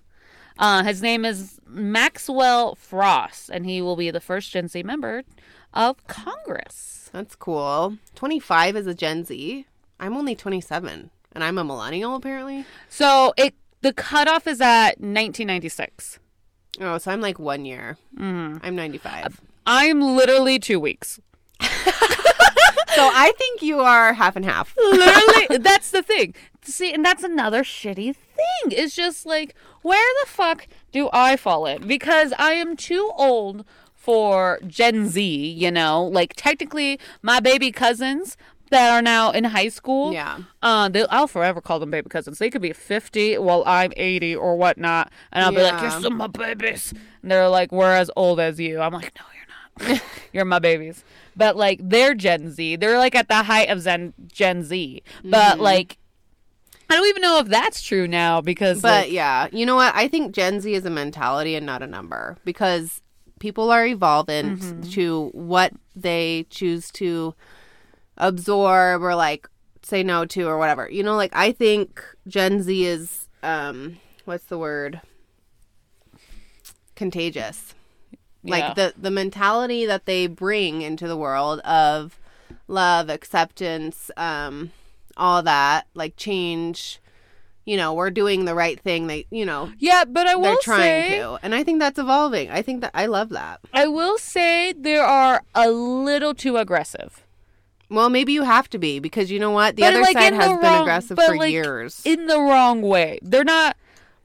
B: Uh, his name is Maxwell Frost, and he will be the first Gen Z member of Congress.
A: That's cool. 25 is a Gen Z. I'm only 27 and I'm a millennial apparently.
B: So it the cutoff is at 1996.
A: Oh, so I'm like 1 year. Mm. I'm 95.
B: I'm literally two weeks.
A: so I think you are half and half.
B: Literally, that's the thing. See, and that's another shitty thing. It's just like, where the fuck do I fall in? Because I am too old for Gen Z, you know? Like, technically, my baby cousins that are now in high school.
A: Yeah.
B: Uh, they, I'll forever call them baby cousins. They could be 50 while I'm 80 or whatnot. And I'll be like, you're still my babies. And they're like, we're as old as you. I'm like, no, you're not. you're my babies. But like, they're Gen Z. They're like at the height of Zen, Gen Z. But
A: Mm-hmm.
B: like, I don't even know if that's true now because
A: But
B: like,
A: yeah, you know what? I think Gen Z is a mentality and not a number because people are evolving
B: Mm-hmm.
A: to what they choose to absorb or like say no to or whatever. You know, like I think Gen Z is um what's the word? Contagious.
B: yeah.
A: Like the the mentality that they bring into the world of love, acceptance, um all that, like change, you know, we're doing the right thing. They, you know,
B: yeah, but I will
A: they're trying
B: say,
A: to. And I think that's evolving. I think that I love that.
B: I will say there are a little too aggressive.
A: Well, maybe you have to be because you know what? The
B: But,
A: other
B: like,
A: side has been aggressive
B: but,
A: for
B: like,
A: years.
B: in the wrong way. They're not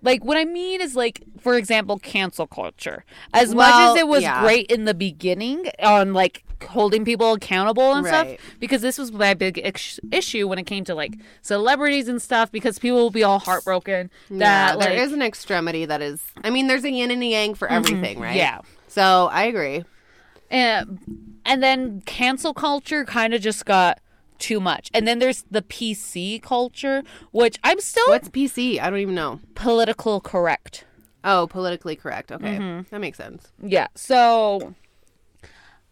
B: like what I mean is like for example cancel culture. As much as it was
A: yeah.
B: great in the beginning on like holding people accountable and
A: Right.
B: stuff because this was my big ex- issue when it came to like celebrities and stuff because people will be all heartbroken
A: yeah,
B: that like
A: there is an extremity that is. I mean, there's a yin and a yang for everything, right?
B: Mm-hmm. yeah.
A: So I agree.
B: And, and then cancel culture kind of just got too much. And then there's the PC culture, which I'm still
A: What's PC? I don't even know.
B: political correct.
A: Oh, politically correct. Okay,
B: Mm-hmm.
A: that makes sense.
B: Yeah. So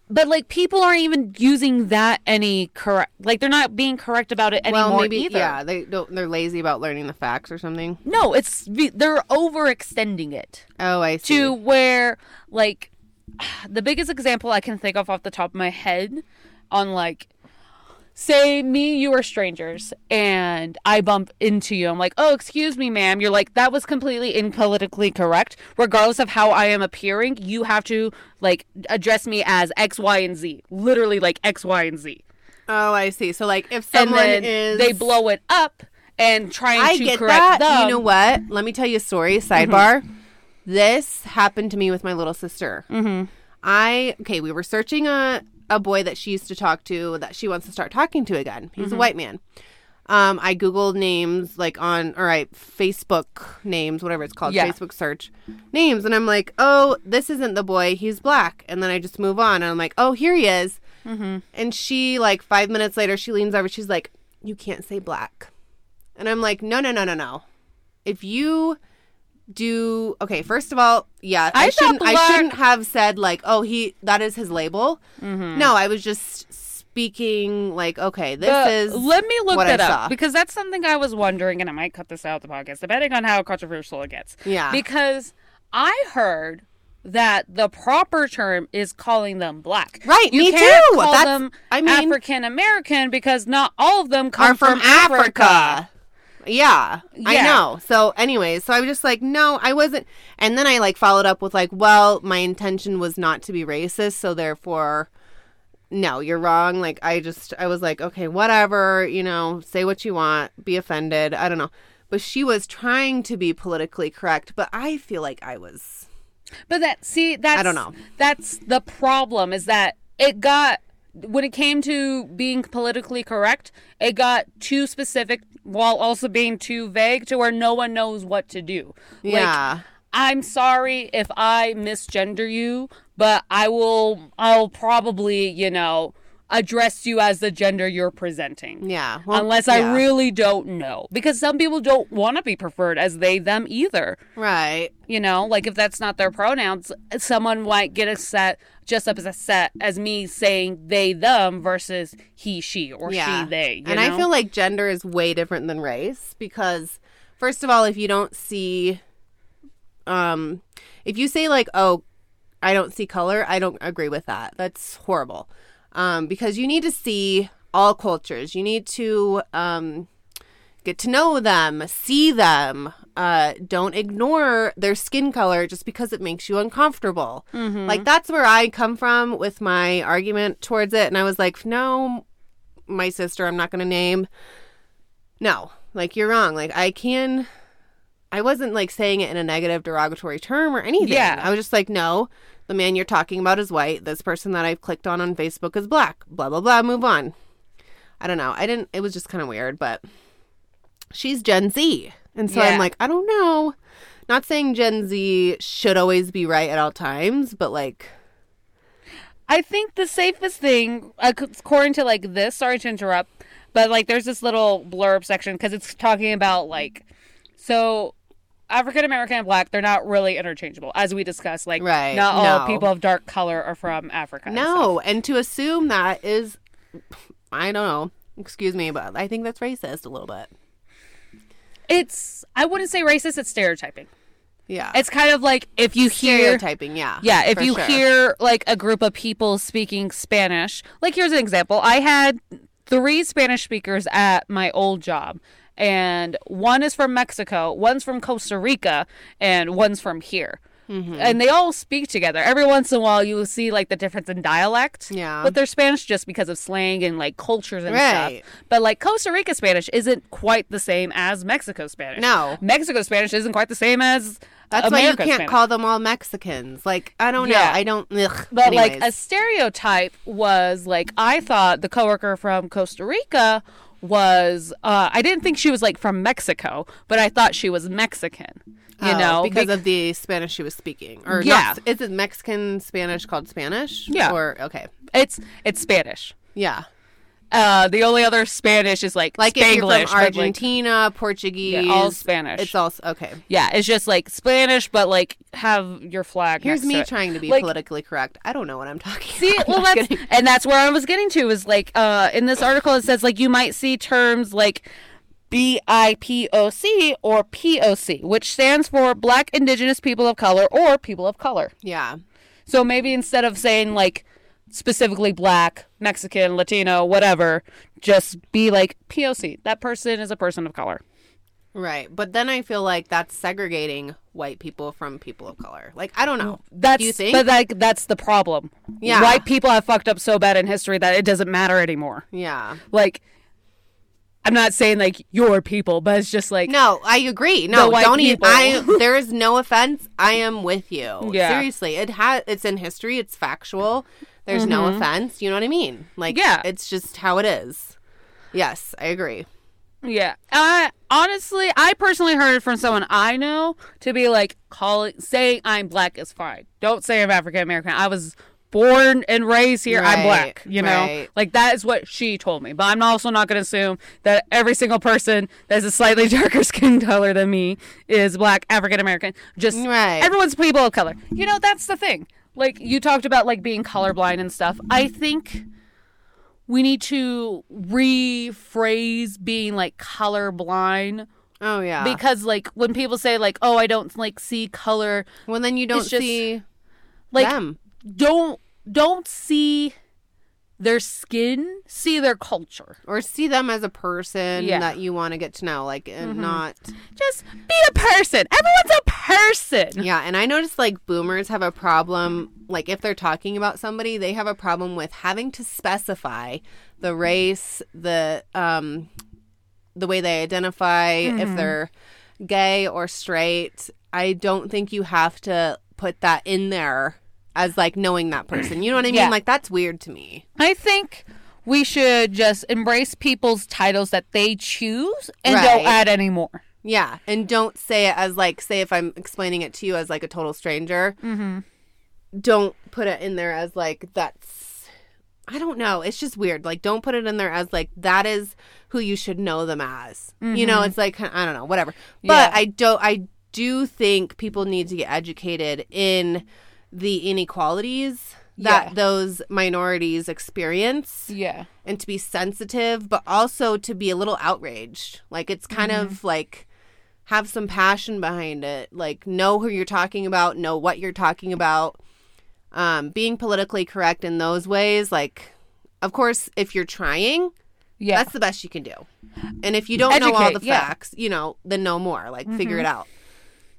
B: but like people aren't even using that any correct like they're not being correct about it anymore
A: well, maybe
B: either.
A: yeah, they don't. They're lazy about learning the facts or something.
B: No, it's they're overextending it
A: Oh, I see.
B: to where like the biggest example I can think of off the top of my head on like say me you are strangers and I bump into you I'm like oh excuse me ma'am you're like that was completely impolitically correct regardless of how I am appearing you have to like address me as X Y and Z literally like X Y and Z
A: Oh, I see. So like, if
B: and
A: someone
B: then
A: is
B: they blow it up and trying
A: I
B: to
A: get
B: correct
A: that.
B: them
A: You know what? Let me tell you a story. Sidebar. This happened to me with my little sister. Mm-hmm. I okay. We were searching a a boy that she used to talk to that she wants to start talking to again. He's a white man. Um, I googled names like on all right Facebook names, whatever it's called,
B: Yeah.
A: Facebook search names, and I'm like, oh, this isn't the boy. He's black. And then I just move on, and I'm like, oh, here he is. And she like five minutes later, she leans over. She's like, you can't say black. And I'm like, no, no, no, no, no. If you do okay, first of all, yeah, I,
B: I thought
A: shouldn't. I shouldn't have said like, oh, he that is his label. No, I was just speaking like, okay, this
B: Uh,
A: is.
B: let me look that
A: I
B: up
A: saw.
B: because that's something I was wondering, and I might cut this out of the podcast depending on how controversial it gets.
A: Yeah.
B: because I heard that the proper term is calling them black.
A: Right,
B: you
A: me
B: can't
A: too.
B: Call
A: That's-
B: them
A: I mean-
B: African American because not all of them come
A: are from, Africa. Yeah, I know. So, anyways, so I was just like, no, I wasn't. And then I like followed up with like, well, my intention was not to be racist, so therefore, no, you're wrong. Like, I just, I was like, okay, whatever, you know, say what you want, be offended. I don't know. But she was trying to be politically correct, but I feel like I was.
B: But that see that's
A: I don't know.
B: That's the problem is that it got when it came to being politically correct, it got too specific while also being too vague to where no one knows what to do. Like,
A: Yeah.
B: I'm sorry if I misgender you, but I will I'll probably, you know, address you as the gender you're presenting.
A: yeah. Well,
B: Unless I really don't know. Because some people don't want to be preferred as they them either.
A: Right.
B: You know, like if that's not their pronouns, someone might get upset just up as a set as me saying they them versus he she or
A: Yeah.
B: she they. you
A: and I feel like gender is way different than race because, first of all, if you don't see, um, if you say like, "Oh, I don't see color," I don't agree with that. That's horrible. Um, because you need to see all cultures. You need to um, get to know them, see them. Uh, don't ignore their skin color just because it makes you uncomfortable. Like that's where I come from with my argument towards it, and I was like, no, my sister I'm not going to name. No, like you're wrong. Like I can I wasn't like saying it in a negative derogatory term or anything.
B: Yeah.
A: I was just like, no, the man you're talking about is white. This person that I've clicked on on Facebook is black. Blah blah blah, move on. I don't know. I didn't it was just kind of weird, but she's Gen Z. And so
B: Yeah.
A: I'm like, I don't know. Not saying Gen Z should always be right at all times, but like
B: I think the safest thing, uh, according to like this, sorry to interrupt, but like there's this little blurb section because it's talking about like, so African American and black, they're not really interchangeable, as we discussed. Like,
A: Right,
B: not all
A: no.
B: people of dark color are from Africa. and.
A: No, and to assume that is, I don't know. Excuse me, but I think that's racist a little bit.
B: It's, I wouldn't say racist, it's stereotyping.
A: Yeah,
B: It's kind of like if you hear.
A: stereotyping. Yeah,
B: Yeah, if you
A: sure.
B: hear like a group of people speaking Spanish, like here's an example. I had three Spanish speakers at my old job, and one is from Mexico, one's from Costa Rica, and one's from here.
A: Mm-hmm.
B: And they all speak together. Every once in a while, you will see like the difference in dialect.
A: Yeah.
B: But they're Spanish just because of slang and like cultures and
A: Right.
B: stuff. But like Costa Rica Spanish isn't quite the same as Mexico Spanish.
A: No.
B: Mexico Spanish isn't quite the same as
A: that's
B: American
A: why you can't
B: Spanish.
A: call them all Mexicans. Like I don't know.
B: Yeah.
A: I don't. Ugh.
B: But like a stereotype was like I thought the coworker from Costa Rica was uh I didn't think she was like from Mexico, but I thought she was Mexican. You
A: Oh,
B: know,
A: because
B: Be-
A: of the Spanish she was speaking, or
B: Yeah.
A: not, is it Mexican Spanish called Spanish?
B: Yeah.
A: or okay,
B: it's it's Spanish.
A: yeah.
B: Uh the only other Spanish is like
A: Like if you're from
B: like-
A: Argentina, Portuguese,
B: Yeah, all Spanish.
A: It's all okay.
B: yeah, it's just like Spanish, but like have your flag.
A: Here's
B: next
A: me
B: to it.
A: trying to be
B: Like-
A: politically correct. I don't know what I'm talking.
B: See,
A: about.
B: well, that's
A: kidding.
B: and that's where I was getting to is like uh, in this article it says like you might see terms like BIPOC or POC, which stands for Black Indigenous People of Color or People of Color.
A: yeah,
B: So maybe instead of saying like specifically Black, Mexican, Latino, whatever, just be like POC. That person is a person of color.
A: right. But then I feel like that's segregating white people from people of color. Like I don't know.
B: That's
A: Do you think?
B: but like that's the problem.
A: Yeah.
B: white people have fucked up so bad in history that it doesn't matter anymore.
A: yeah.
B: like I'm not saying like your people, but it's just like
A: No, I agree. No, don't even. I there is no offense. I am with you.
B: Yeah.
A: Seriously, it has. It's in history. It's factual. There's no offense. You know what I mean? Like,
B: Mm-hmm. Yeah.
A: it's just how it is. Yes, I agree.
B: yeah. I honestly, I personally heard it from someone I know to be like calling saying I'm black is fine. Don't say I'm African American. I was born and raised here. I'm black. You know,
A: right.
B: like that is what she told me. But I'm also not going to assume that every single person that's a slightly darker skin color than me is black African American. Just
A: Right.
B: everyone's people of color. You know, that's the thing. Like you talked about like being colorblind and stuff. I think we need to rephrase being like colorblind
A: Oh yeah.
B: because like when people say like oh I don't like see color
A: well, then you don't
B: just-
A: see
B: like
A: them.
B: don't don't see their skin, see their culture.
A: or see them as a person
B: Yeah.
A: that you want to get to know like and not
B: Just be a person. Everyone's a person.
A: yeah and i noticed like boomers have a problem like if they're talking about somebody they have a problem with having to specify the race the um the way they identify if they're gay or straight i don't think you have to put that in there as like knowing that person. You know what I mean?
B: Yeah.
A: Like that's weird to me.
B: I think we should just embrace people's titles that they choose and
A: Right.
B: don't add any more.
A: Yeah, and don't say it as like say if I'm explaining it to you as like a total stranger. Mm-hmm. Don't put it in there as like that's. I don't know. It's just weird. Like, don't put it in there as like that is who you should know them as. You know, it's like I don't know, whatever. But
B: Yeah.
A: I don't. I do think people need to get educated in the inequalities that
B: Yeah.
A: those minorities experience
B: Yeah.
A: and to be sensitive, but also to be a little outraged. Like it's kind of like have some passion behind it. Like know who you're talking about, know what you're talking about. Um, being politically correct in those ways, like of course, if you're trying,
B: Yeah.
A: that's the best you can do. And if you don't know all
B: Educate,
A: the
B: yeah. Mm-hmm.
A: facts, you know, then know more. Like figure it out.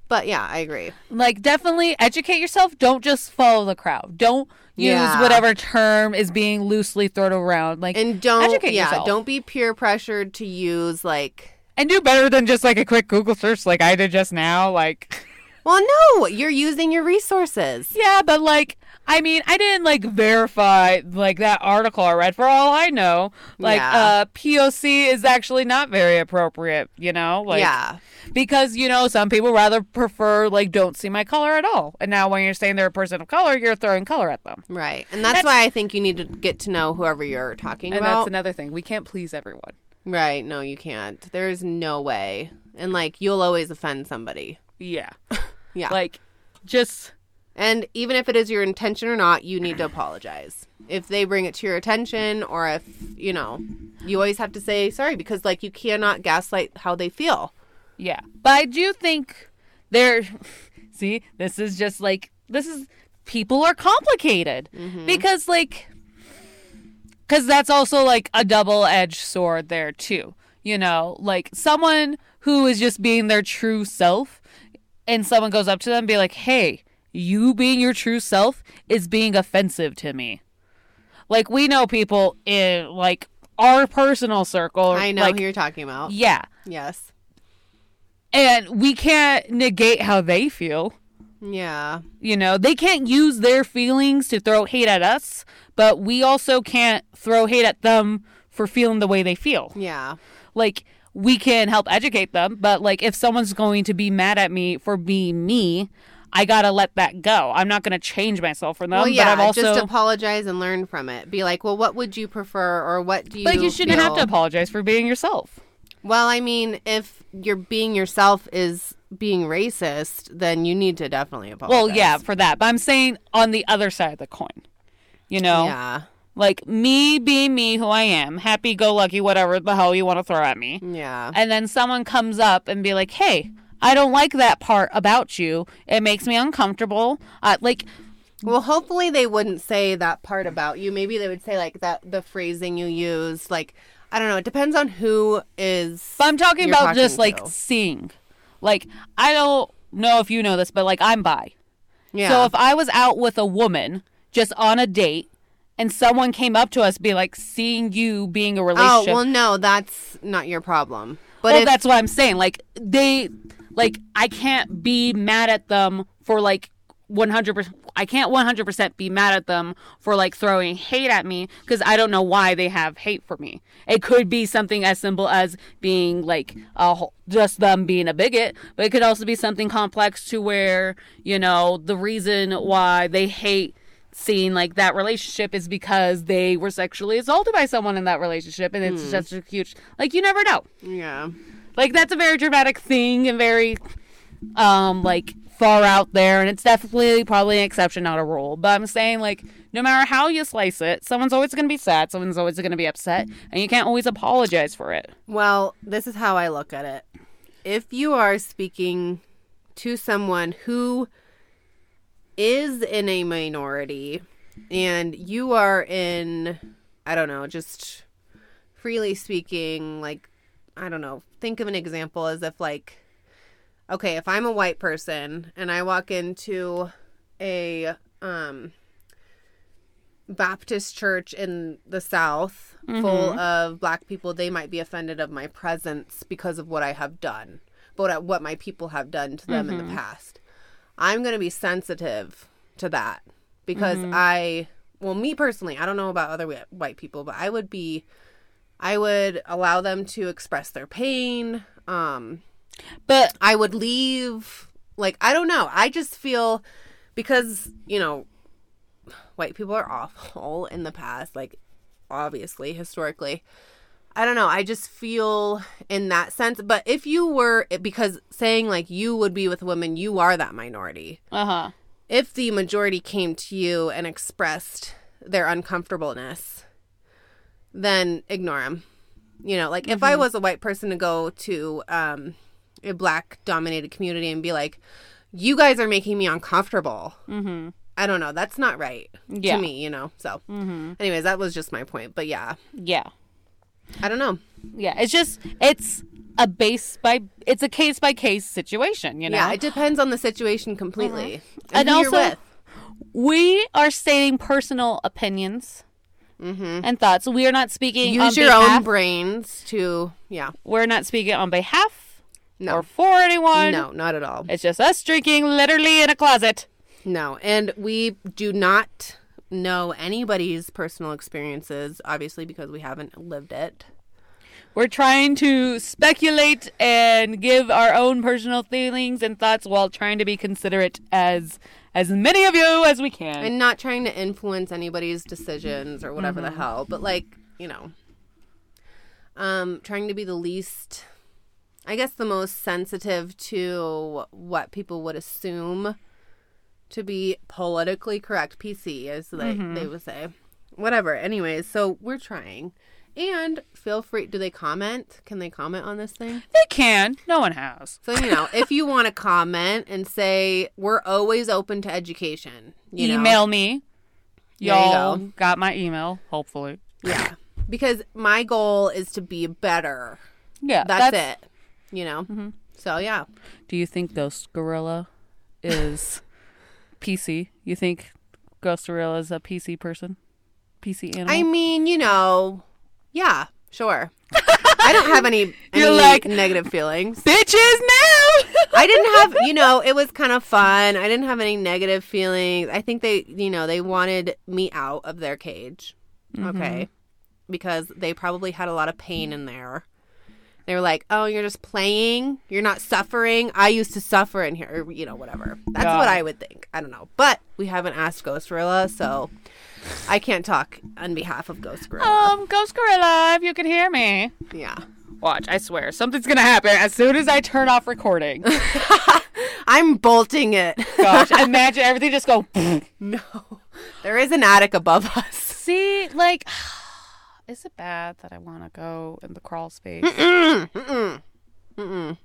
A: But yeah, I agree.
B: like definitely educate yourself. Don't just follow the crowd. Don't use
A: Yeah.
B: whatever term is being loosely thrown around. Like
A: And don't
B: educate
A: yeah,
B: yourself.
A: don't be peer pressured to use like
B: and do better than just like a quick Google search like I did just now. Like
A: well, no, you're using your resources.
B: Yeah, but like I mean, I didn't like verify like that article I read. For all I know, like
A: Yeah.
B: uh POC is actually not very appropriate, you know? Like
A: yeah.
B: because you know, some people rather prefer like don't see my color at all. And now when you're saying they're a person of color, you're throwing color at them.
A: Right. And that's, why I think you need to get to know whoever you're talking
B: And
A: about.
B: And that's another thing. We can't please everyone.
A: right. No, you can't. There's no way. And like you'll always offend somebody.
B: Yeah.
A: Yeah.
B: Like just
A: and even if it is your intention or not, you need to apologize. If they bring it to your attention or if, you know, you always have to say sorry because like you cannot gaslight how they feel.
B: Yeah. But I do think there see, this is just like this is people are complicated mm-hmm. because like cuz that's also like a double-edged sword there too. You know, like someone who is just being their true self and someone goes up to them and be like, "Hey, you being your true self is being offensive to me." Like we know people in like our personal circle
A: I know
B: like
A: who you're talking about.
B: yeah
A: Yes.
B: and we can't negate how they feel.
A: Yeah.
B: You know, they can't use their feelings to throw hate at us, but we also can't throw hate at them for feeling the way they feel.
A: Yeah.
B: Like, we can help educate them, but like, if someone's going to be mad at me for being me, I gotta let that go. I'm not gonna change myself for them,
A: well,
B: but
A: yeah,
B: I'm also.
A: just apologize and learn from it. Be like, well, what would you prefer, or what do you?
B: but you shouldn't have to apologize for being yourself.
A: Well, I mean, if you're being yourself is being racist, then you need to definitely apologize.
B: Well, yeah, for that. But I'm saying on the other side of the coin. You know?
A: Yeah.
B: Like me being me, who I am, happy go lucky, whatever the hell you want to throw at me.
A: Yeah.
B: And then someone comes up and be like, hey, I don't like that part about you. It makes me uncomfortable. Uh, like,
A: Well, hopefully they wouldn't say that part about you. Maybe they would say like that the phrasing you use. Like I don't know. It depends on who is.
B: but I'm talking about just
A: talking
B: like seeing. Like, I don't know if you know this, but like, I'm bi.
A: Yeah.
B: So if I was out with a woman just on a date and someone came up to us, be like, seeing you being a relationship.
A: oh well, no, that's not your problem. But
B: well,
A: if,
B: that's what I'm saying. Like they, like I can't be mad at them for like 100. percent I can't 100 percent be mad at them for like throwing hate at me because I don't know why they have hate for me. It could be something as simple as being like a, whole- just them being a bigot, but it could also be something complex to where you know the reason why they hate seeing like that relationship is because they were sexually assaulted by someone in that relationship and it's hmm. such a huge like you never know
A: yeah.
B: Like that's a very dramatic thing and very um like far out there and it's definitely probably an exception not a rule but i'm saying like no matter how you slice it someone's always going to be sad someone's always going to be upset and you can't always apologize for it
A: Well, this is how I look at it. If you are speaking to someone who is in a minority and you are in, I don't know, just freely speaking, like, I don't know, think of an example as if, like, okay, if I'm a white person and I walk into a, um, Baptist church in the South full of black people, they might be offended of my presence because of what I have done, but what my people have done to them in the past. I'm going to be sensitive to that because
B: Mm-hmm.
A: I, well, me personally, I don't know about other white people, but I would be, I would allow them to express their pain. Um,
B: But
A: I would leave. Like, I don't know. I just feel because, you know, white people are awful in the past, like, obviously, historically. I don't know. I just feel in that sense. But if you were, because saying like you would be with a woman, you are that minority.
B: uh huh.
A: If the majority came to you and expressed their uncomfortableness, then ignore them. You know, like if I was a white person to go to um, a black dominated community and be like, you guys are making me uncomfortable.
B: Mm-hmm.
A: I don't know. That's not right
B: Yeah.
A: to me, you know? So,
B: Mm-hmm.
A: anyways, that was just my point. But yeah,
B: Yeah.
A: I don't know.
B: Yeah. It's just it's a base by it's a case by case situation. You know.
A: Yeah, it depends on the situation completely.
B: And
A: who you're
B: also- we are stating personal opinions Mm-hmm. and thoughts. We are not speaking. on
A: use your
B: behalf,
A: own brains to, yeah.
B: We're not speaking on behalf
A: No.
B: or for anyone.
A: No, not at all.
B: It's just us drinking literally in a closet.
A: No, and we do not know anybody's personal experiences, obviously, because we haven't lived it.
B: We're trying to speculate and give our own personal feelings and thoughts while trying to be considerate as as many of you as we can.
A: And not trying to influence anybody's decisions or whatever the hell, but like, you know, um, trying to be the least, I guess, the most sensitive to what people would assume to be politically correct, PC, as they, they would say. Whatever. Anyways, so we're trying. And feel free. Do they comment? Can they comment on this thing?
B: they can. No one has.
A: So you know, if you want to comment and say we're always open to education, you know?
B: Email me.
A: There
B: Y'all
A: go.
B: got my email, hopefully.
A: yeah, because my goal is to be better.
B: Yeah,
A: That's, it. You know. Mm-hmm. So yeah,
B: Do you think Ghost Gorilla is PC? You think Ghost Gorilla is a PC person? PC animal?
A: I mean, you know, yeah, sure. I don't have any, any
B: You're like-
A: negative feelings.
B: Bitches now!
A: I didn't have, you know, it was kind of fun. I didn't have any negative feelings. I think they, you know, they wanted me out of their cage. Mm-hmm. Okay. Because they probably had a lot of pain in there. They were like, oh, you're just playing. You're not suffering. I used to suffer in here, or, you know, whatever. That's
B: Got
A: what. I would think. I don't know. But we haven't asked Ghost Gorilla, so I can't talk on behalf of Ghost Gorilla.
B: um, Ghost Gorilla, if you can hear me.
A: yeah.
B: Watch, I swear, something's gonna happen as soon as I turn off recording.
A: I'm bolting it.
B: Gosh, imagine everything just go.
A: no. There is an attic above us.
B: See, like, is it bad that I want to go in the crawl space?
A: Mm-mm, mm-mm, mm-mm.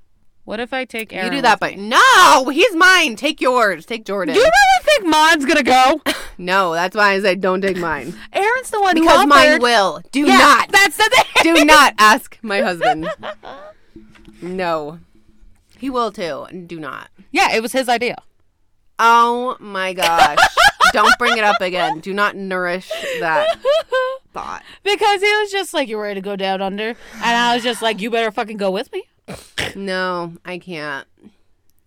B: What if I take Aaron?
A: You do that, but no, he's mine. Take yours. Take Jordan.
B: Do you really think Mon's gonna go?
A: no, that's why I said don't take mine
B: Aaron's the one
A: because
B: who
A: mine will. Do
B: Yeah,
A: not.
B: That's the thing.
A: do not ask my husband. No, he will too. Do not.
B: Yeah, it was his idea.
A: Oh my gosh! don't bring it up again. Do not nourish that thought.
B: Because he was just like, you're ready to go down under?" And I was just like, "You better fucking go with me."
A: No, I can't.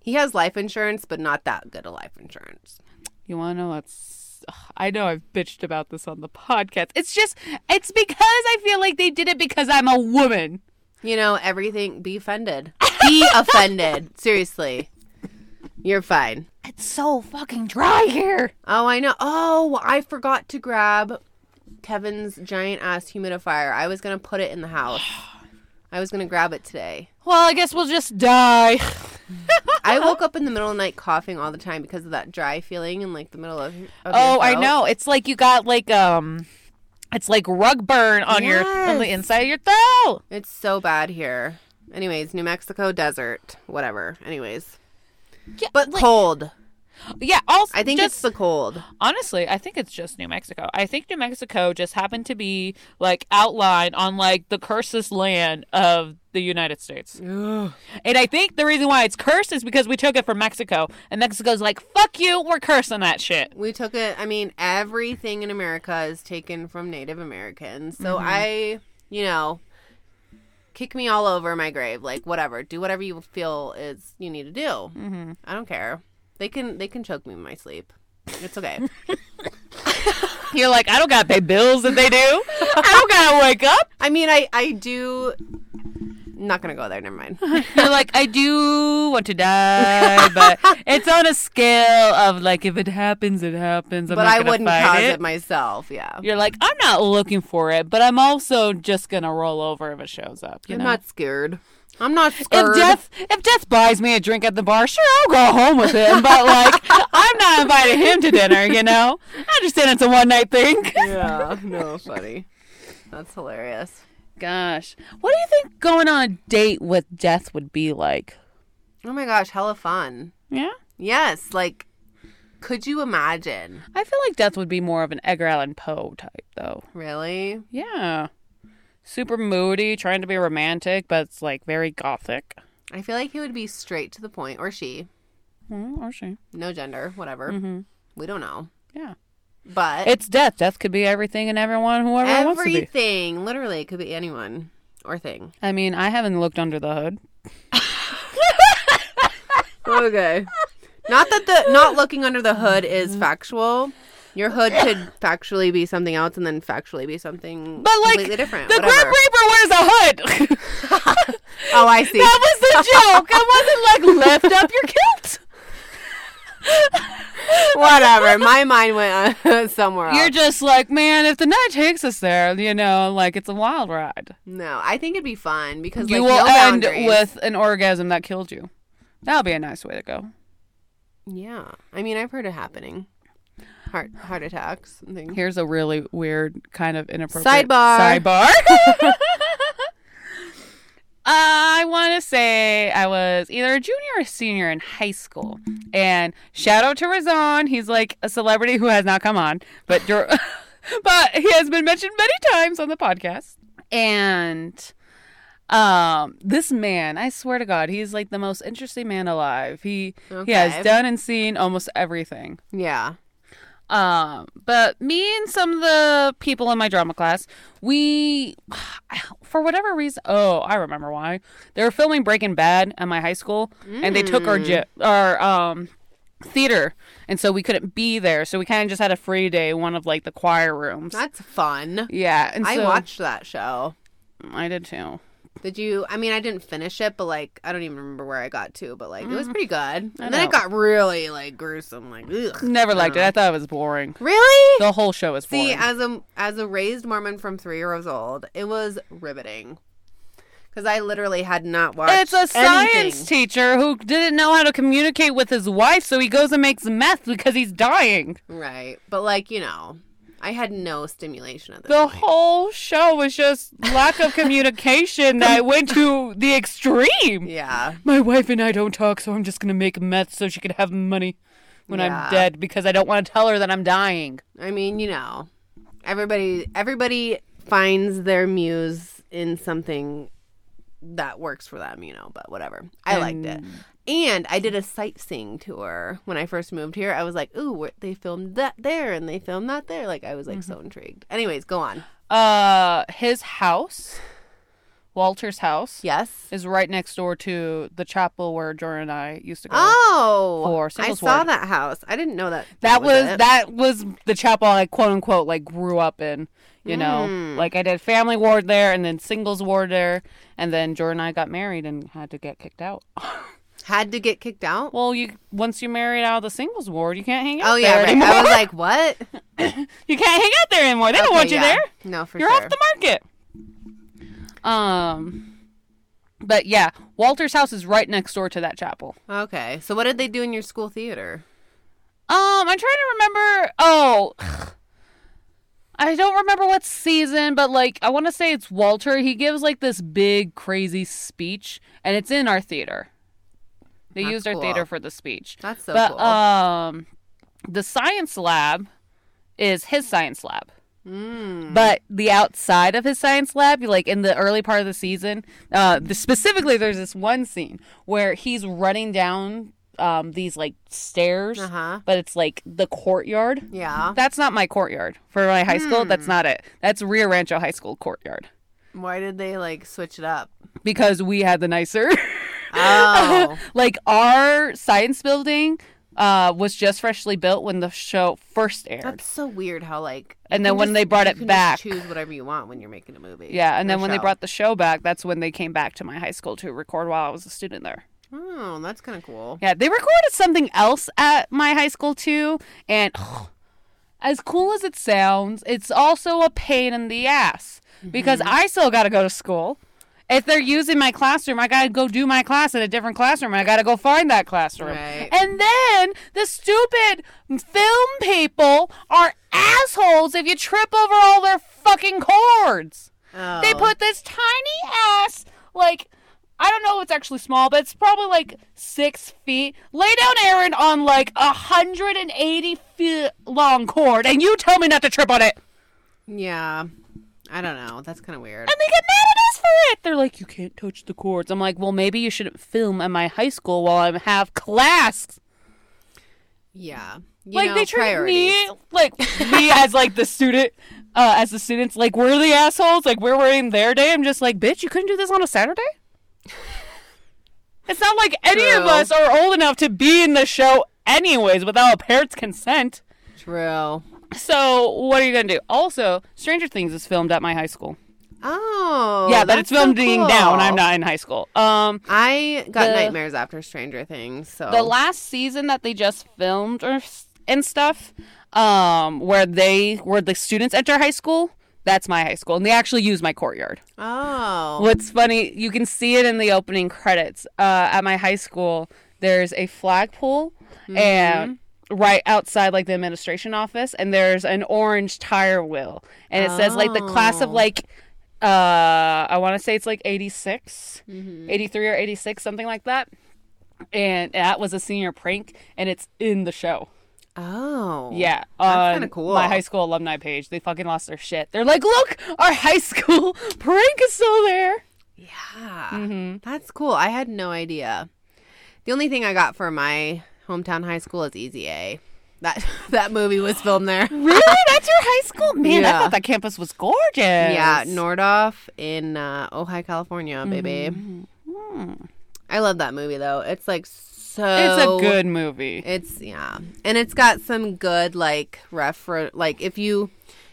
A: He has life insurance, but not that good of life insurance.
B: You want to know what's? I know I've bitched about this on the podcast. It's just, it's because I feel like they did it because I'm a woman.
A: You know, everything. Be offended. Be offended. Seriously. You're fine.
B: It's so fucking dry here.
A: Oh, I know. Oh, I forgot to grab Kevin's giant ass humidifier. I was going to put it in the house. I was going to grab it today.
B: Well, I guess we'll just die.
A: I woke up in the middle of the night coughing all the time because of that dry feeling in like the middle of, of
B: Oh, I know. It's like you got like um, it's like rug burn on your on the inside of your throat.
A: It's so bad here. Anyways, New Mexico desert, whatever. Anyways,
B: Yeah,
A: but
B: like-
A: cold.
B: Yeah. Also,
A: I think
B: just,
A: it's the cold.
B: honestly, I think it's just New Mexico. I think New Mexico just happened to be like outlined on like the cursed land of the United States. And I think the reason why it's cursed is because we took it from Mexico, and Mexico's like, "Fuck you, we're cursing that shit."
A: We took it. I mean, everything in America is taken from Native Americans. So
B: Mm-hmm.
A: I, you know, kick me all over my grave. Like whatever. Do whatever you feel is you need to do.
B: Mm-hmm.
A: I don't care. They can they can choke me in my sleep. It's okay.
B: You're like, I don't gotta pay bills that they do. I don't gotta wake up.
A: I mean, I I do. Not gonna go there. Never mind.
B: You're like, I do want to die, but it's on a scale of like, if it happens, it happens. I'm
A: but
B: not
A: I wouldn't
B: fight
A: cause
B: it.
A: it. myself. Yeah.
B: You're like, I'm not looking for it, but I'm also just gonna roll over if it shows up. You
A: I'm
B: know?
A: not scared. I'm not
B: if
A: scared.
B: If death buys me a drink at the bar, sure I'll go home with him. But like, I'm not inviting him to dinner. You know, I understand it's a one night thing.
A: yeah. No, funny. That's hilarious.
B: Gosh, what do you think going on a date with Death would be like?
A: Oh my gosh, hella fun.
B: Yeah,
A: Yes, like, could you imagine?
B: I feel like Death would be more of an Edgar Allan Poe type, though.
A: Really?
B: Yeah, super moody, trying to be romantic, but it's like very gothic.
A: I feel like he would be straight to the point, or she.
B: Hmm, or she?
A: No gender, whatever.
B: Mm-hmm.
A: We don't know.
B: Yeah,
A: But
B: it's Death. Death could be everything and everyone, whoever it wants to be.
A: everything, literally, it could be anyone or thing.
B: I mean, I haven't looked under the hood.
A: Okay. not that the not looking under the hood is factual. Your hood could factually be something else, and then factually be something
B: But like
A: completely different.
B: the. Grim Reaper wears a hood.
A: Oh, I see.
B: that was the joke. It wasn't like lift up your kilt.
A: Whatever. My mind went uh, somewhere else.
B: You're just like, man, if the night takes us there, you know, like it's a wild ride.
A: no, I think it'd be fun because
B: you
A: like,
B: will
A: no
B: end
A: boundaries.
B: with an orgasm that killed you. That'll be a nice way to go.
A: Yeah, I mean, I've heard it happening. Heart heart attacks and things.
B: Here's a really weird, kind of inappropriate
A: Sidebar.
B: Sidebar. I want to say I was either a junior or a senior in high school, and shout out to Razan. He's like a celebrity who has not come on, but you're, but he has been mentioned many times on the podcast. And um, this man, I swear to God, he's like the most interesting man alive. He he has done and seen almost everything.
A: Yeah.
B: Um, but me and some of the people in my drama class, we, for whatever reason, oh, I remember why. They were filming Breaking Bad at my high school, and they took our gy- our um theater, and so we couldn't be there. So we kind of just had a free day, in one of like the choir rooms.
A: That's fun.
B: yeah, and
A: I
B: so-
A: watched that show.
B: I did too.
A: Did you? I mean, I didn't finish it, but like, I don't even remember where I got to. But like, it was mm. pretty good. And. Then it got really like gruesome. Like, ugh.
B: Never liked it. I uh-huh. thought it was boring.
A: Really?
B: The whole show was boring.
A: See, as a as a raised Mormon from three years old, it was riveting. Because I literally had not watched.
B: It's a science
A: anything.
B: teacher who didn't know how to communicate with his wife, so he goes and makes meth because he's dying.
A: right? But like you know, I had no stimulation at this
B: The
A: point.
B: whole show was just lack of communication that went to the extreme.
A: yeah,
B: My wife and I don't talk, so I'm just gonna make meth so she can have money when
A: Yeah.
B: I'm dead because I don't want to tell her that I'm dying.
A: I mean, you know, everybody everybody finds their muse in something that works for them, you know. But whatever, I liked it. And I did a sightseeing tour when I first moved here. I was like, "Ooh, they filmed that there, and they filmed that there." Like, I was like so intrigued. Anyways, go on.
B: Uh, his house, Walter's house,
A: Yes.
B: is right next door to the chapel where Jordan and I used to go.
A: Oh,
B: For
A: I saw
B: ward.
A: that house. I didn't know that.
B: that was
A: it.
B: that was the chapel I quote unquote like grew up in. You know,
A: Mm.
B: like I did family ward there, and then singles ward there, and then Jordan and I got married and had to get kicked out.
A: had to get kicked out.
B: Well, you once you married out of the singles ward, you can't hang out
A: Oh
B: there
A: yeah, right.
B: anymore.
A: I was like, "What?"
B: you can't hang out there anymore. They don't want you
A: yeah.
B: there.
A: No, for sure.
B: You're
A: sure.
B: off the market. Um, but yeah, Walter's house is right next door to that chapel.
A: okay, so what did they do in your school theater?
B: Um, I'm trying to remember. Oh, I don't remember what season, but like I want to say it's Walter. He gives like this big crazy speech, and it's in our theater. They
A: That's
B: used our
A: cool.
B: theater for the speech.
A: That's so
B: but
A: cool.
B: um, the science lab is his science lab.
A: Mm.
B: But the outside of his science lab, like in the early part of the season, uh, the, specifically, there's this one scene where he's running down um, these like stairs,
A: Uh huh.
B: but it's like the courtyard.
A: Yeah.
B: That's not my courtyard for my high school. That's not it. That's Rio Rancho High School courtyard
A: Why did they like switch it up?
B: because we had the nicer.
A: Oh.
B: like our science building uh, was just freshly built when the show first aired.
A: That's so weird how like.
B: And then when
A: just-
B: they brought
A: you
B: it back-
A: choose whatever you want when you're making a movie.
B: yeah, and then when they brought the show back, that's when they came back to my high school to record while I was a student there.
A: Oh, that's kind of cool.
B: Yeah, they recorded something else at my high school too, and as cool as it sounds, it's also a pain in the ass because
A: Mm-hmm.
B: I still got to go to school. If they're using my classroom, I got to go do my class in a different classroom. I got to go find that classroom.
A: Right.
B: And then the stupid film people are assholes if you trip over all their fucking cords.
A: Oh.
B: They put this tiny ass, like, I don't know if it's actually small, but it's probably like six feet. Lay down Aaron on like a 180 feet long cord, and you tell me not to trip on it.
A: Yeah. I don't know. That's kind of weird.
B: And they get mad at us for it. They're like, you can't touch the cords. I'm like, well, maybe you shouldn't film at my high school while I have class.
A: Yeah. You
B: like
A: know,
B: they treat
A: priorities.
B: me like me as like the student, uh, as the students, like we're the assholes. Like we're wearing their day. I'm just like, bitch, you couldn't do this on a Saturday. It's not like any of us are old enough to be in the show anyways without a parent's consent.
A: True.
B: So what are you gonna do? Also, Stranger Things is filmed at my high school.
A: Oh.
B: yeah, but it's filmed
A: so
B: being down. I'm not in high school. Um,
A: I got
B: The-
A: nightmares after Stranger Things. So
B: the last season that they just filmed or and stuff, um, where they where the students enter high school. That's my high school, and they actually use my courtyard.
A: Oh.
B: What's funny, you can see it in the opening credits. Uh, at my high school, there's a flagpole, and right outside like the administration office, and there's an orange tire wheel, and it says like the class of
A: Oh.
B: like, uh, I want to say it's like 86, 83 or 86, something like that. And that was a senior prank, and it's in the show.
A: Oh.
B: Yeah,
A: That's kinda cool.
B: My high school alumni page, they fucking lost their shit. They're like, "Look, our high school prank is still there."
A: Yeah.
B: Mm-hmm.
A: That's cool. I had no idea. The only thing I got for my hometown high school is Easy A. That that movie was filmed there.
B: Really? That's your high school? Man, I
A: Yeah.
B: thought that campus was gorgeous.
A: Yeah, Nordhoff in uh, Ojai, California, baby. I love that movie though. It's like so.
B: it's a good movie.
A: It's yeah, and it's got some good like refer like if you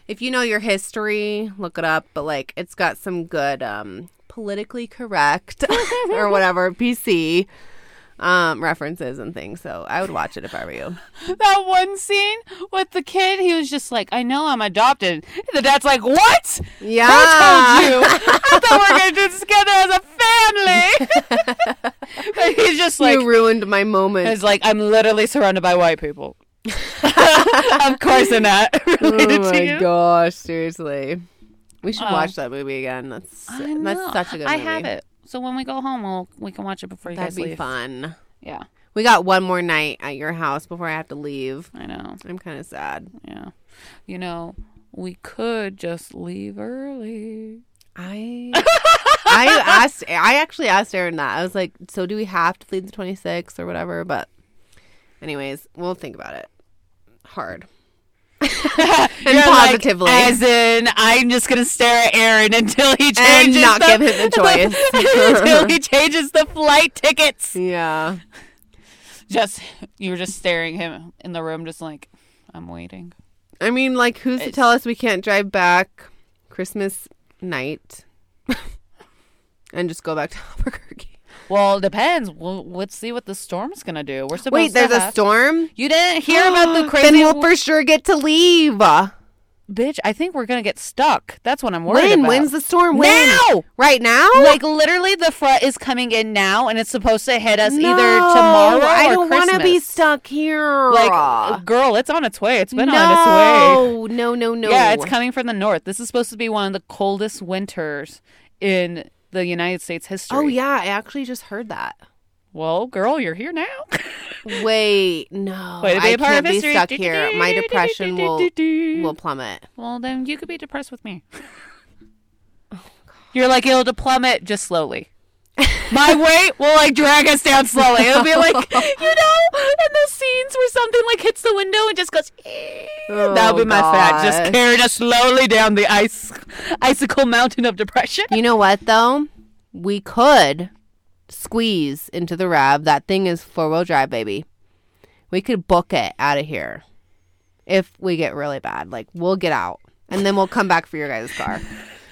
A: if you know your history, look it up. But like it's got some good um politically correct or whatever PC um references and things. So I would watch it if I were you.
B: that one scene with the kid, he was just like, "I know I'm adopted." And the dad's like, "What?
A: Yeah,
B: Who told you? I thought we were gonna do this together as a family." but he's just like,
A: you ruined my moment.
B: It's like I'm literally surrounded by white people. of course, they're not related
A: oh
B: to
A: my
B: you.
A: gosh, seriously. We should
B: Oh.
A: watch that movie again. That's that's such a good
B: I
A: movie.
B: have it. So when we go home, we'll, we can watch it before you
A: That'd
B: guys
A: be fun.
B: Yeah,
A: We got one more night at your house before I have to leave.
B: I know.
A: I'm kind of sad.
B: Yeah, you know, we could just leave early.
A: I I asked I actually asked Aaron that. I was like, "So do we have to leave the 26th or whatever?" But anyways, we'll think about it. Hard. And
B: You're like, as in, I'm just gonna stare at Aaron until he
A: and
B: changes
A: not
B: the,
A: give him the choice.
B: until he changes the flight tickets.
A: yeah.
B: Just you were just staring him in the room, just like I'm waiting.
A: I mean, like who's to tell us we can't drive back Christmas night and just go back to Albuquerque?
B: Well, it depends. Well, let's see what the storm's gonna do. We're supposed to Wait,
A: there's a storm?
B: You didn't hear about the crazy.
A: then we'll for sure get to leave.
B: bitch. I think we're gonna get stuck. That's what I'm worried
A: When?
B: about.
A: When's the storm? When?
B: now?
A: Right now?
B: Like literally, the front is coming in now, and it's supposed to hit us either
A: No,
B: tomorrow
A: I don't want to be stuck here.
B: Like, girl, it's on its way. It's been
A: no,
B: on its way.
A: No, no, no, no.
B: Yeah, it's coming from the north. This is supposed to be one of the coldest winters in the United States history.
A: Oh yeah, I actually just heard that.
B: Well, girl, you're here now.
A: Wait, no,
B: be
A: I can't be stuck here. My depression will will plummet.
B: Well, then you could be depressed with me. You're like it'll plummet just slowly. My weight will like drag us down slowly. It'll be like you know, in the scenes where something like hits the window and just goes. "Eh." That'll be
A: Oh,
B: my fat, just carrying us slowly down the ice, icicle mountain of depression.
A: You know what though? We could squeeze into the Rav. That thing is four wheel drive, baby. We could book it out of here if we get really bad. Like we'll get out and then we'll come back for your guys' car.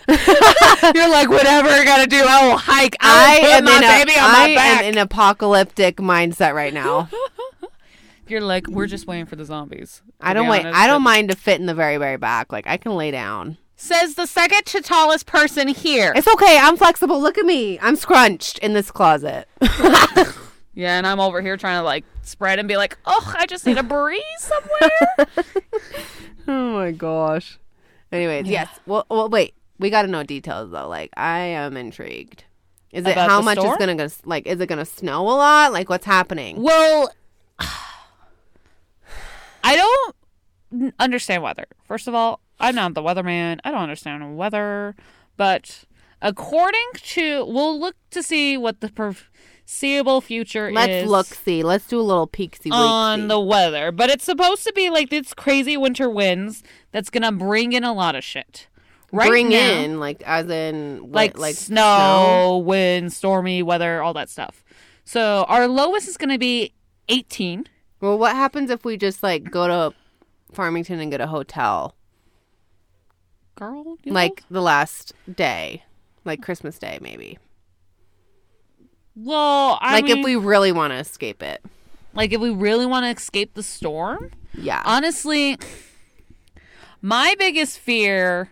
B: You're like, whatever I gotta do, I will hike.
A: I
B: I will
A: am
B: put
A: in
B: my
A: a,
B: on
A: I
B: my back.
A: am in apocalyptic mindset right now.
B: You're like, we're just waiting for the zombies.
A: I don't wait. I don't mind to fit in the very very back. Like I can lay down.
B: Says the second to tallest person here.
A: It's okay. I'm flexible. Look at me. I'm scrunched in this closet.
B: Yeah, and I'm over here trying to like spread and be like, oh, I just need a breeze somewhere.
A: oh my gosh. Anyways, yes. Well, well, wait. We got to know details though. Like I am intrigued. Is it
B: About
A: how
B: the
A: much is gonna go? Like, is it gonna snow a lot? Like, what's happening?
B: well, I don't n- understand weather. First of all, I'm not the weatherman. I don't understand weather. But according to, we'll look to see what the foreseeable future is.
A: Let's
B: is.
A: look. See. Let's do a little peeksy
B: on the weather, but it's supposed to be like this crazy winter winds that's gonna bring in a lot of shit. Right
A: Bring
B: now,
A: in like as in what,
B: like,
A: like
B: snow, wind, stormy weather, all that stuff. So our lowest is gonna be 18.
A: Well, what happens if we just like go to Farmington and get a hotel
B: Girl,
A: like the last day, like Christmas Day maybe?
B: well, I
A: like
B: mean,
A: if we really want to escape it.
B: like if we really want to escape the storm,
A: Yeah.
B: honestly, my biggest fear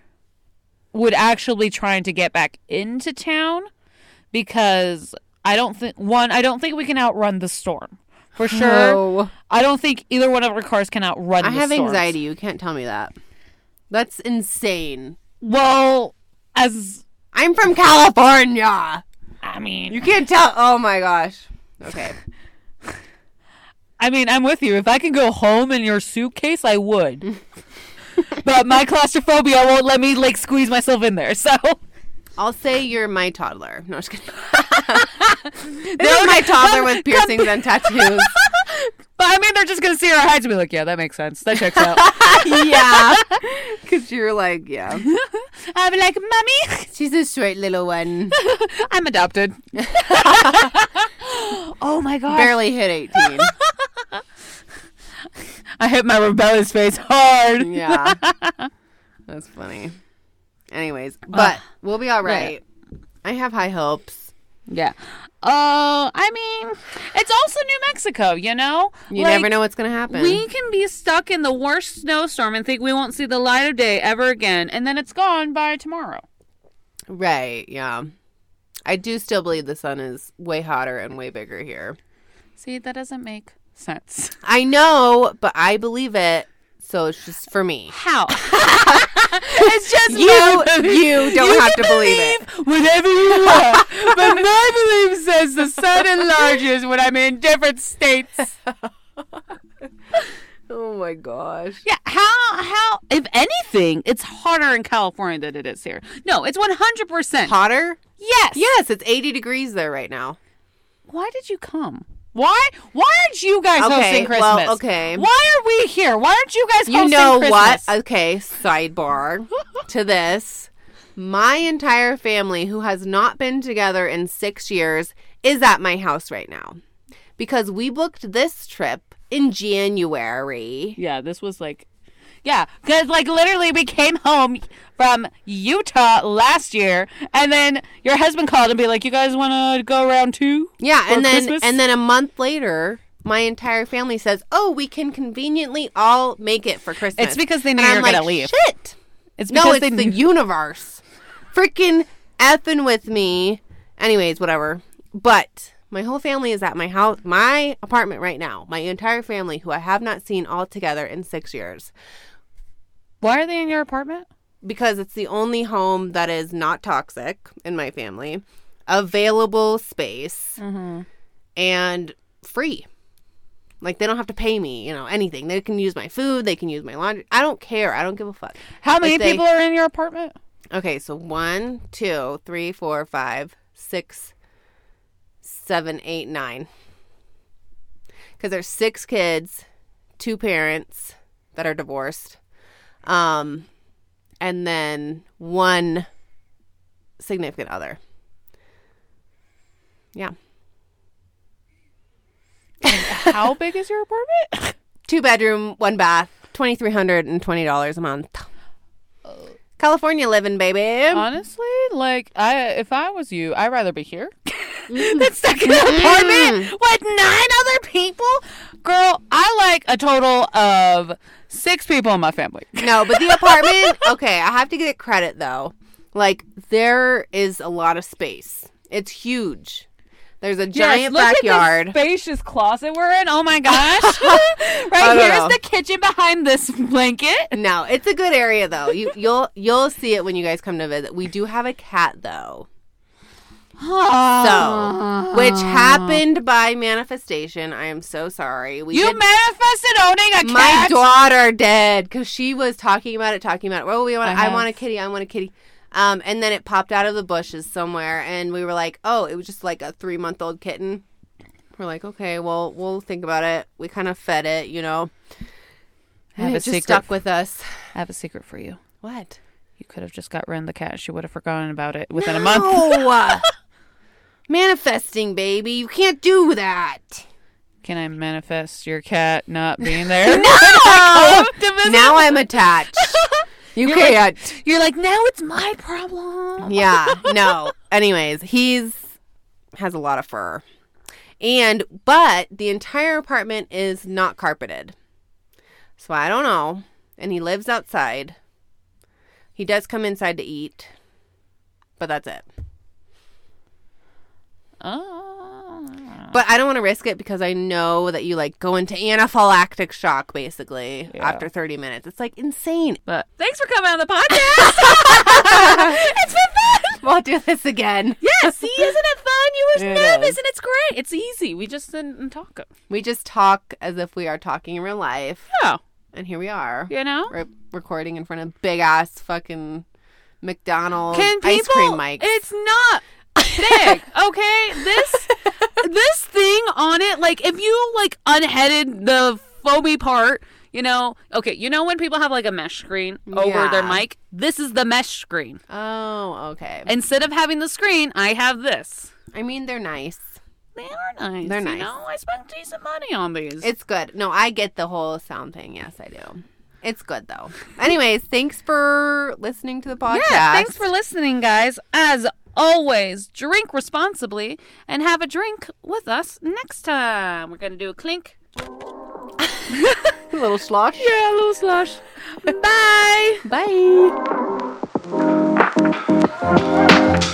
B: would actually be trying to get back into town because I don't think one, I don't think we can outrun the storm. For sure.
A: No.
B: I don't think either one of our cars can outrun
A: I have
B: storms.
A: anxiety. You can't tell me that. That's insane.
B: Well, as
A: I'm from California.
B: I mean,
A: You can't tell. Oh my gosh. Okay.
B: I mean, I'm with you. If I can go home in your suitcase, I would. but my claustrophobia won't let me like squeeze myself in there. So
A: I'll say you're my toddler. No, I'm just kidding. this is my toddler with piercings and tattoos.
B: But I mean, they're just gonna see our heights and be like, "Yeah, that makes sense. That checks out."
A: yeah. Because you're like, yeah.
B: I'll be like, "Mommy,
A: She's a short little one.
B: I'm adopted." oh my god!
A: Barely hit 18.
B: I hit my rebellious face hard.
A: Yeah. That's funny. Anyways, but we'll be all right. I have high hopes.
B: Yeah. Uh, I mean, it's also New Mexico, you know.
A: You
B: Like,
A: never know what's going to happen.
B: We can be stuck in the worst snowstorm and think we won't see the light of day ever again, and then it's gone by tomorrow.
A: right. Yeah. I do still believe the sun is way hotter and way bigger here.
B: See, that doesn't make sense.
A: I know, but I believe it. So it's just for me.
B: How? it's just
A: You you don't have to believe it.
B: Whatever you want, but my belief says the sun enlarges when I'm in different states.
A: Oh my gosh.
B: Yeah, how how if anything, it's hotter in California than it is here. No, it's one hundred percent.
A: Hotter?
B: Yes.
A: Yes, it's 80 degrees there right now.
B: Why did you come? Why? Why aren't you guys
A: Okay,
B: hosting Christmas?
A: well, okay.
B: Why are we here? Why aren't you guys
A: Christmas?
B: You
A: know what? Okay, sidebar to this. My entire family, who has not been together in six years, is at my house right now because we booked this trip in January.
B: Yeah, this was like, yeah, because like literally we came home from Utah last year, and then your husband called and be like, "You guys want to go around too?"
A: Yeah, and then
B: Christmas?
A: and then a month later, my entire family says, "Oh, we can conveniently all make it for Christmas."
B: It's because they know
A: And
B: you
A: I'm
B: gonna
A: like,
B: leave.
A: Shit.
B: It's
A: No,
B: because
A: it's
B: they
A: the universe. Freaking effing with me. Anyways, whatever. But my whole family is at my house, my apartment right now. My entire family, who I have not seen all together in six years,
B: Why are they in your apartment?
A: because it's the only home that is not toxic in my family, available space,
B: Mm-hmm.
A: and free. Like they don't have to pay me, you know, anything. They can use my food. They can use my laundry. I don't care. I don't give a fuck.
B: How many
A: they-
B: people are in your apartment?
A: Okay, so one, two, three, four, five, six, seven, eight, nine. Because there's six kids, two parents that are divorced, um, and then one significant other. Yeah.
B: How big is your apartment?
A: Two bedroom, one bath, twenty three hundred and twenty dollars a month. California living, baby.
B: Honestly, like I, if I was you, I'd rather be here than stuck in an apartment with nine other people. Girl, I like a total of six people in my family.
A: No, but the apartment, okay, I have to get credit though. Like there is a lot of space. It's huge. There's a giant
B: look
A: backyard.
B: Spacious closet we're in. Oh my gosh! Right here's
A: know.
B: the kitchen behind this blanket.
A: No, it's a good area though. You you'll you'll see it when you guys come to visit. We do have a cat though. So, which happened by manifestation. I am so sorry. We
B: You
A: did-
B: manifested owning a cat.
A: my daughter did because she was talking about it, talking about it. Well, we want.
B: I
A: I, want a kitty. I want a kitty. Um, and then it popped out of the bushes somewhere, and we were like, "Oh, it was just like a three month old kitten." We're like, "Okay, well, we'll think about it." We kind of fed it, you know.
B: I have
A: And
B: a
A: just
B: secret.
A: stuck with us.
B: I have a secret for you.
A: What?
B: You could have just got rid of the cat. She would have forgotten about it within a month.
A: Manifesting, baby. You can't do that.
B: Can I manifest your cat not being there?
A: No. now I'm attached. You
B: You're
A: can't.
B: You're like, now it's my problem.
A: yeah no anyways he's has a lot of fur and but the entire apartment is not carpeted so i don't know and he lives outside he does come inside to eat but that's it
B: Oh.
A: but i don't want to risk it because i know that you like go into anaphylactic shock basically
B: Yeah.
A: after 30 minutes it's like insane
B: But thanks for coming on the podcast. it's been fun.
A: we'll do this again
B: Yeah, see, isn't it fun? You were
A: It
B: nervous
A: is.
B: and it's great. It's easy. We just didn't talk.
A: we just talk as if we are talking in real life
B: Yeah,
A: and here we are
B: you know?
A: re- recording in front of big ass fucking McDonald's
B: Can people,
A: ice cream mics.
B: It's not big, okay? This this thing on it, like if you like unheaded the foamy part, you know, okay, you know when people have like a mesh screen over their mic? This is the mesh screen.
A: oh, okay.
B: Instead of having the screen, I have this.
A: I mean, they're nice.
B: They are nice.
A: They're nice.
B: You know, I spent decent money on these.
A: It's good. No, I get the whole sound thing. Yes, I do. It's good though. Anyways, thanks for listening to the podcast.
B: Yeah, thanks for listening, guys. As always, drink responsibly and have a drink with us next time. We're gonna do a clink.
A: a little slosh.
B: Yeah, a little slush. Bye.
A: Bye.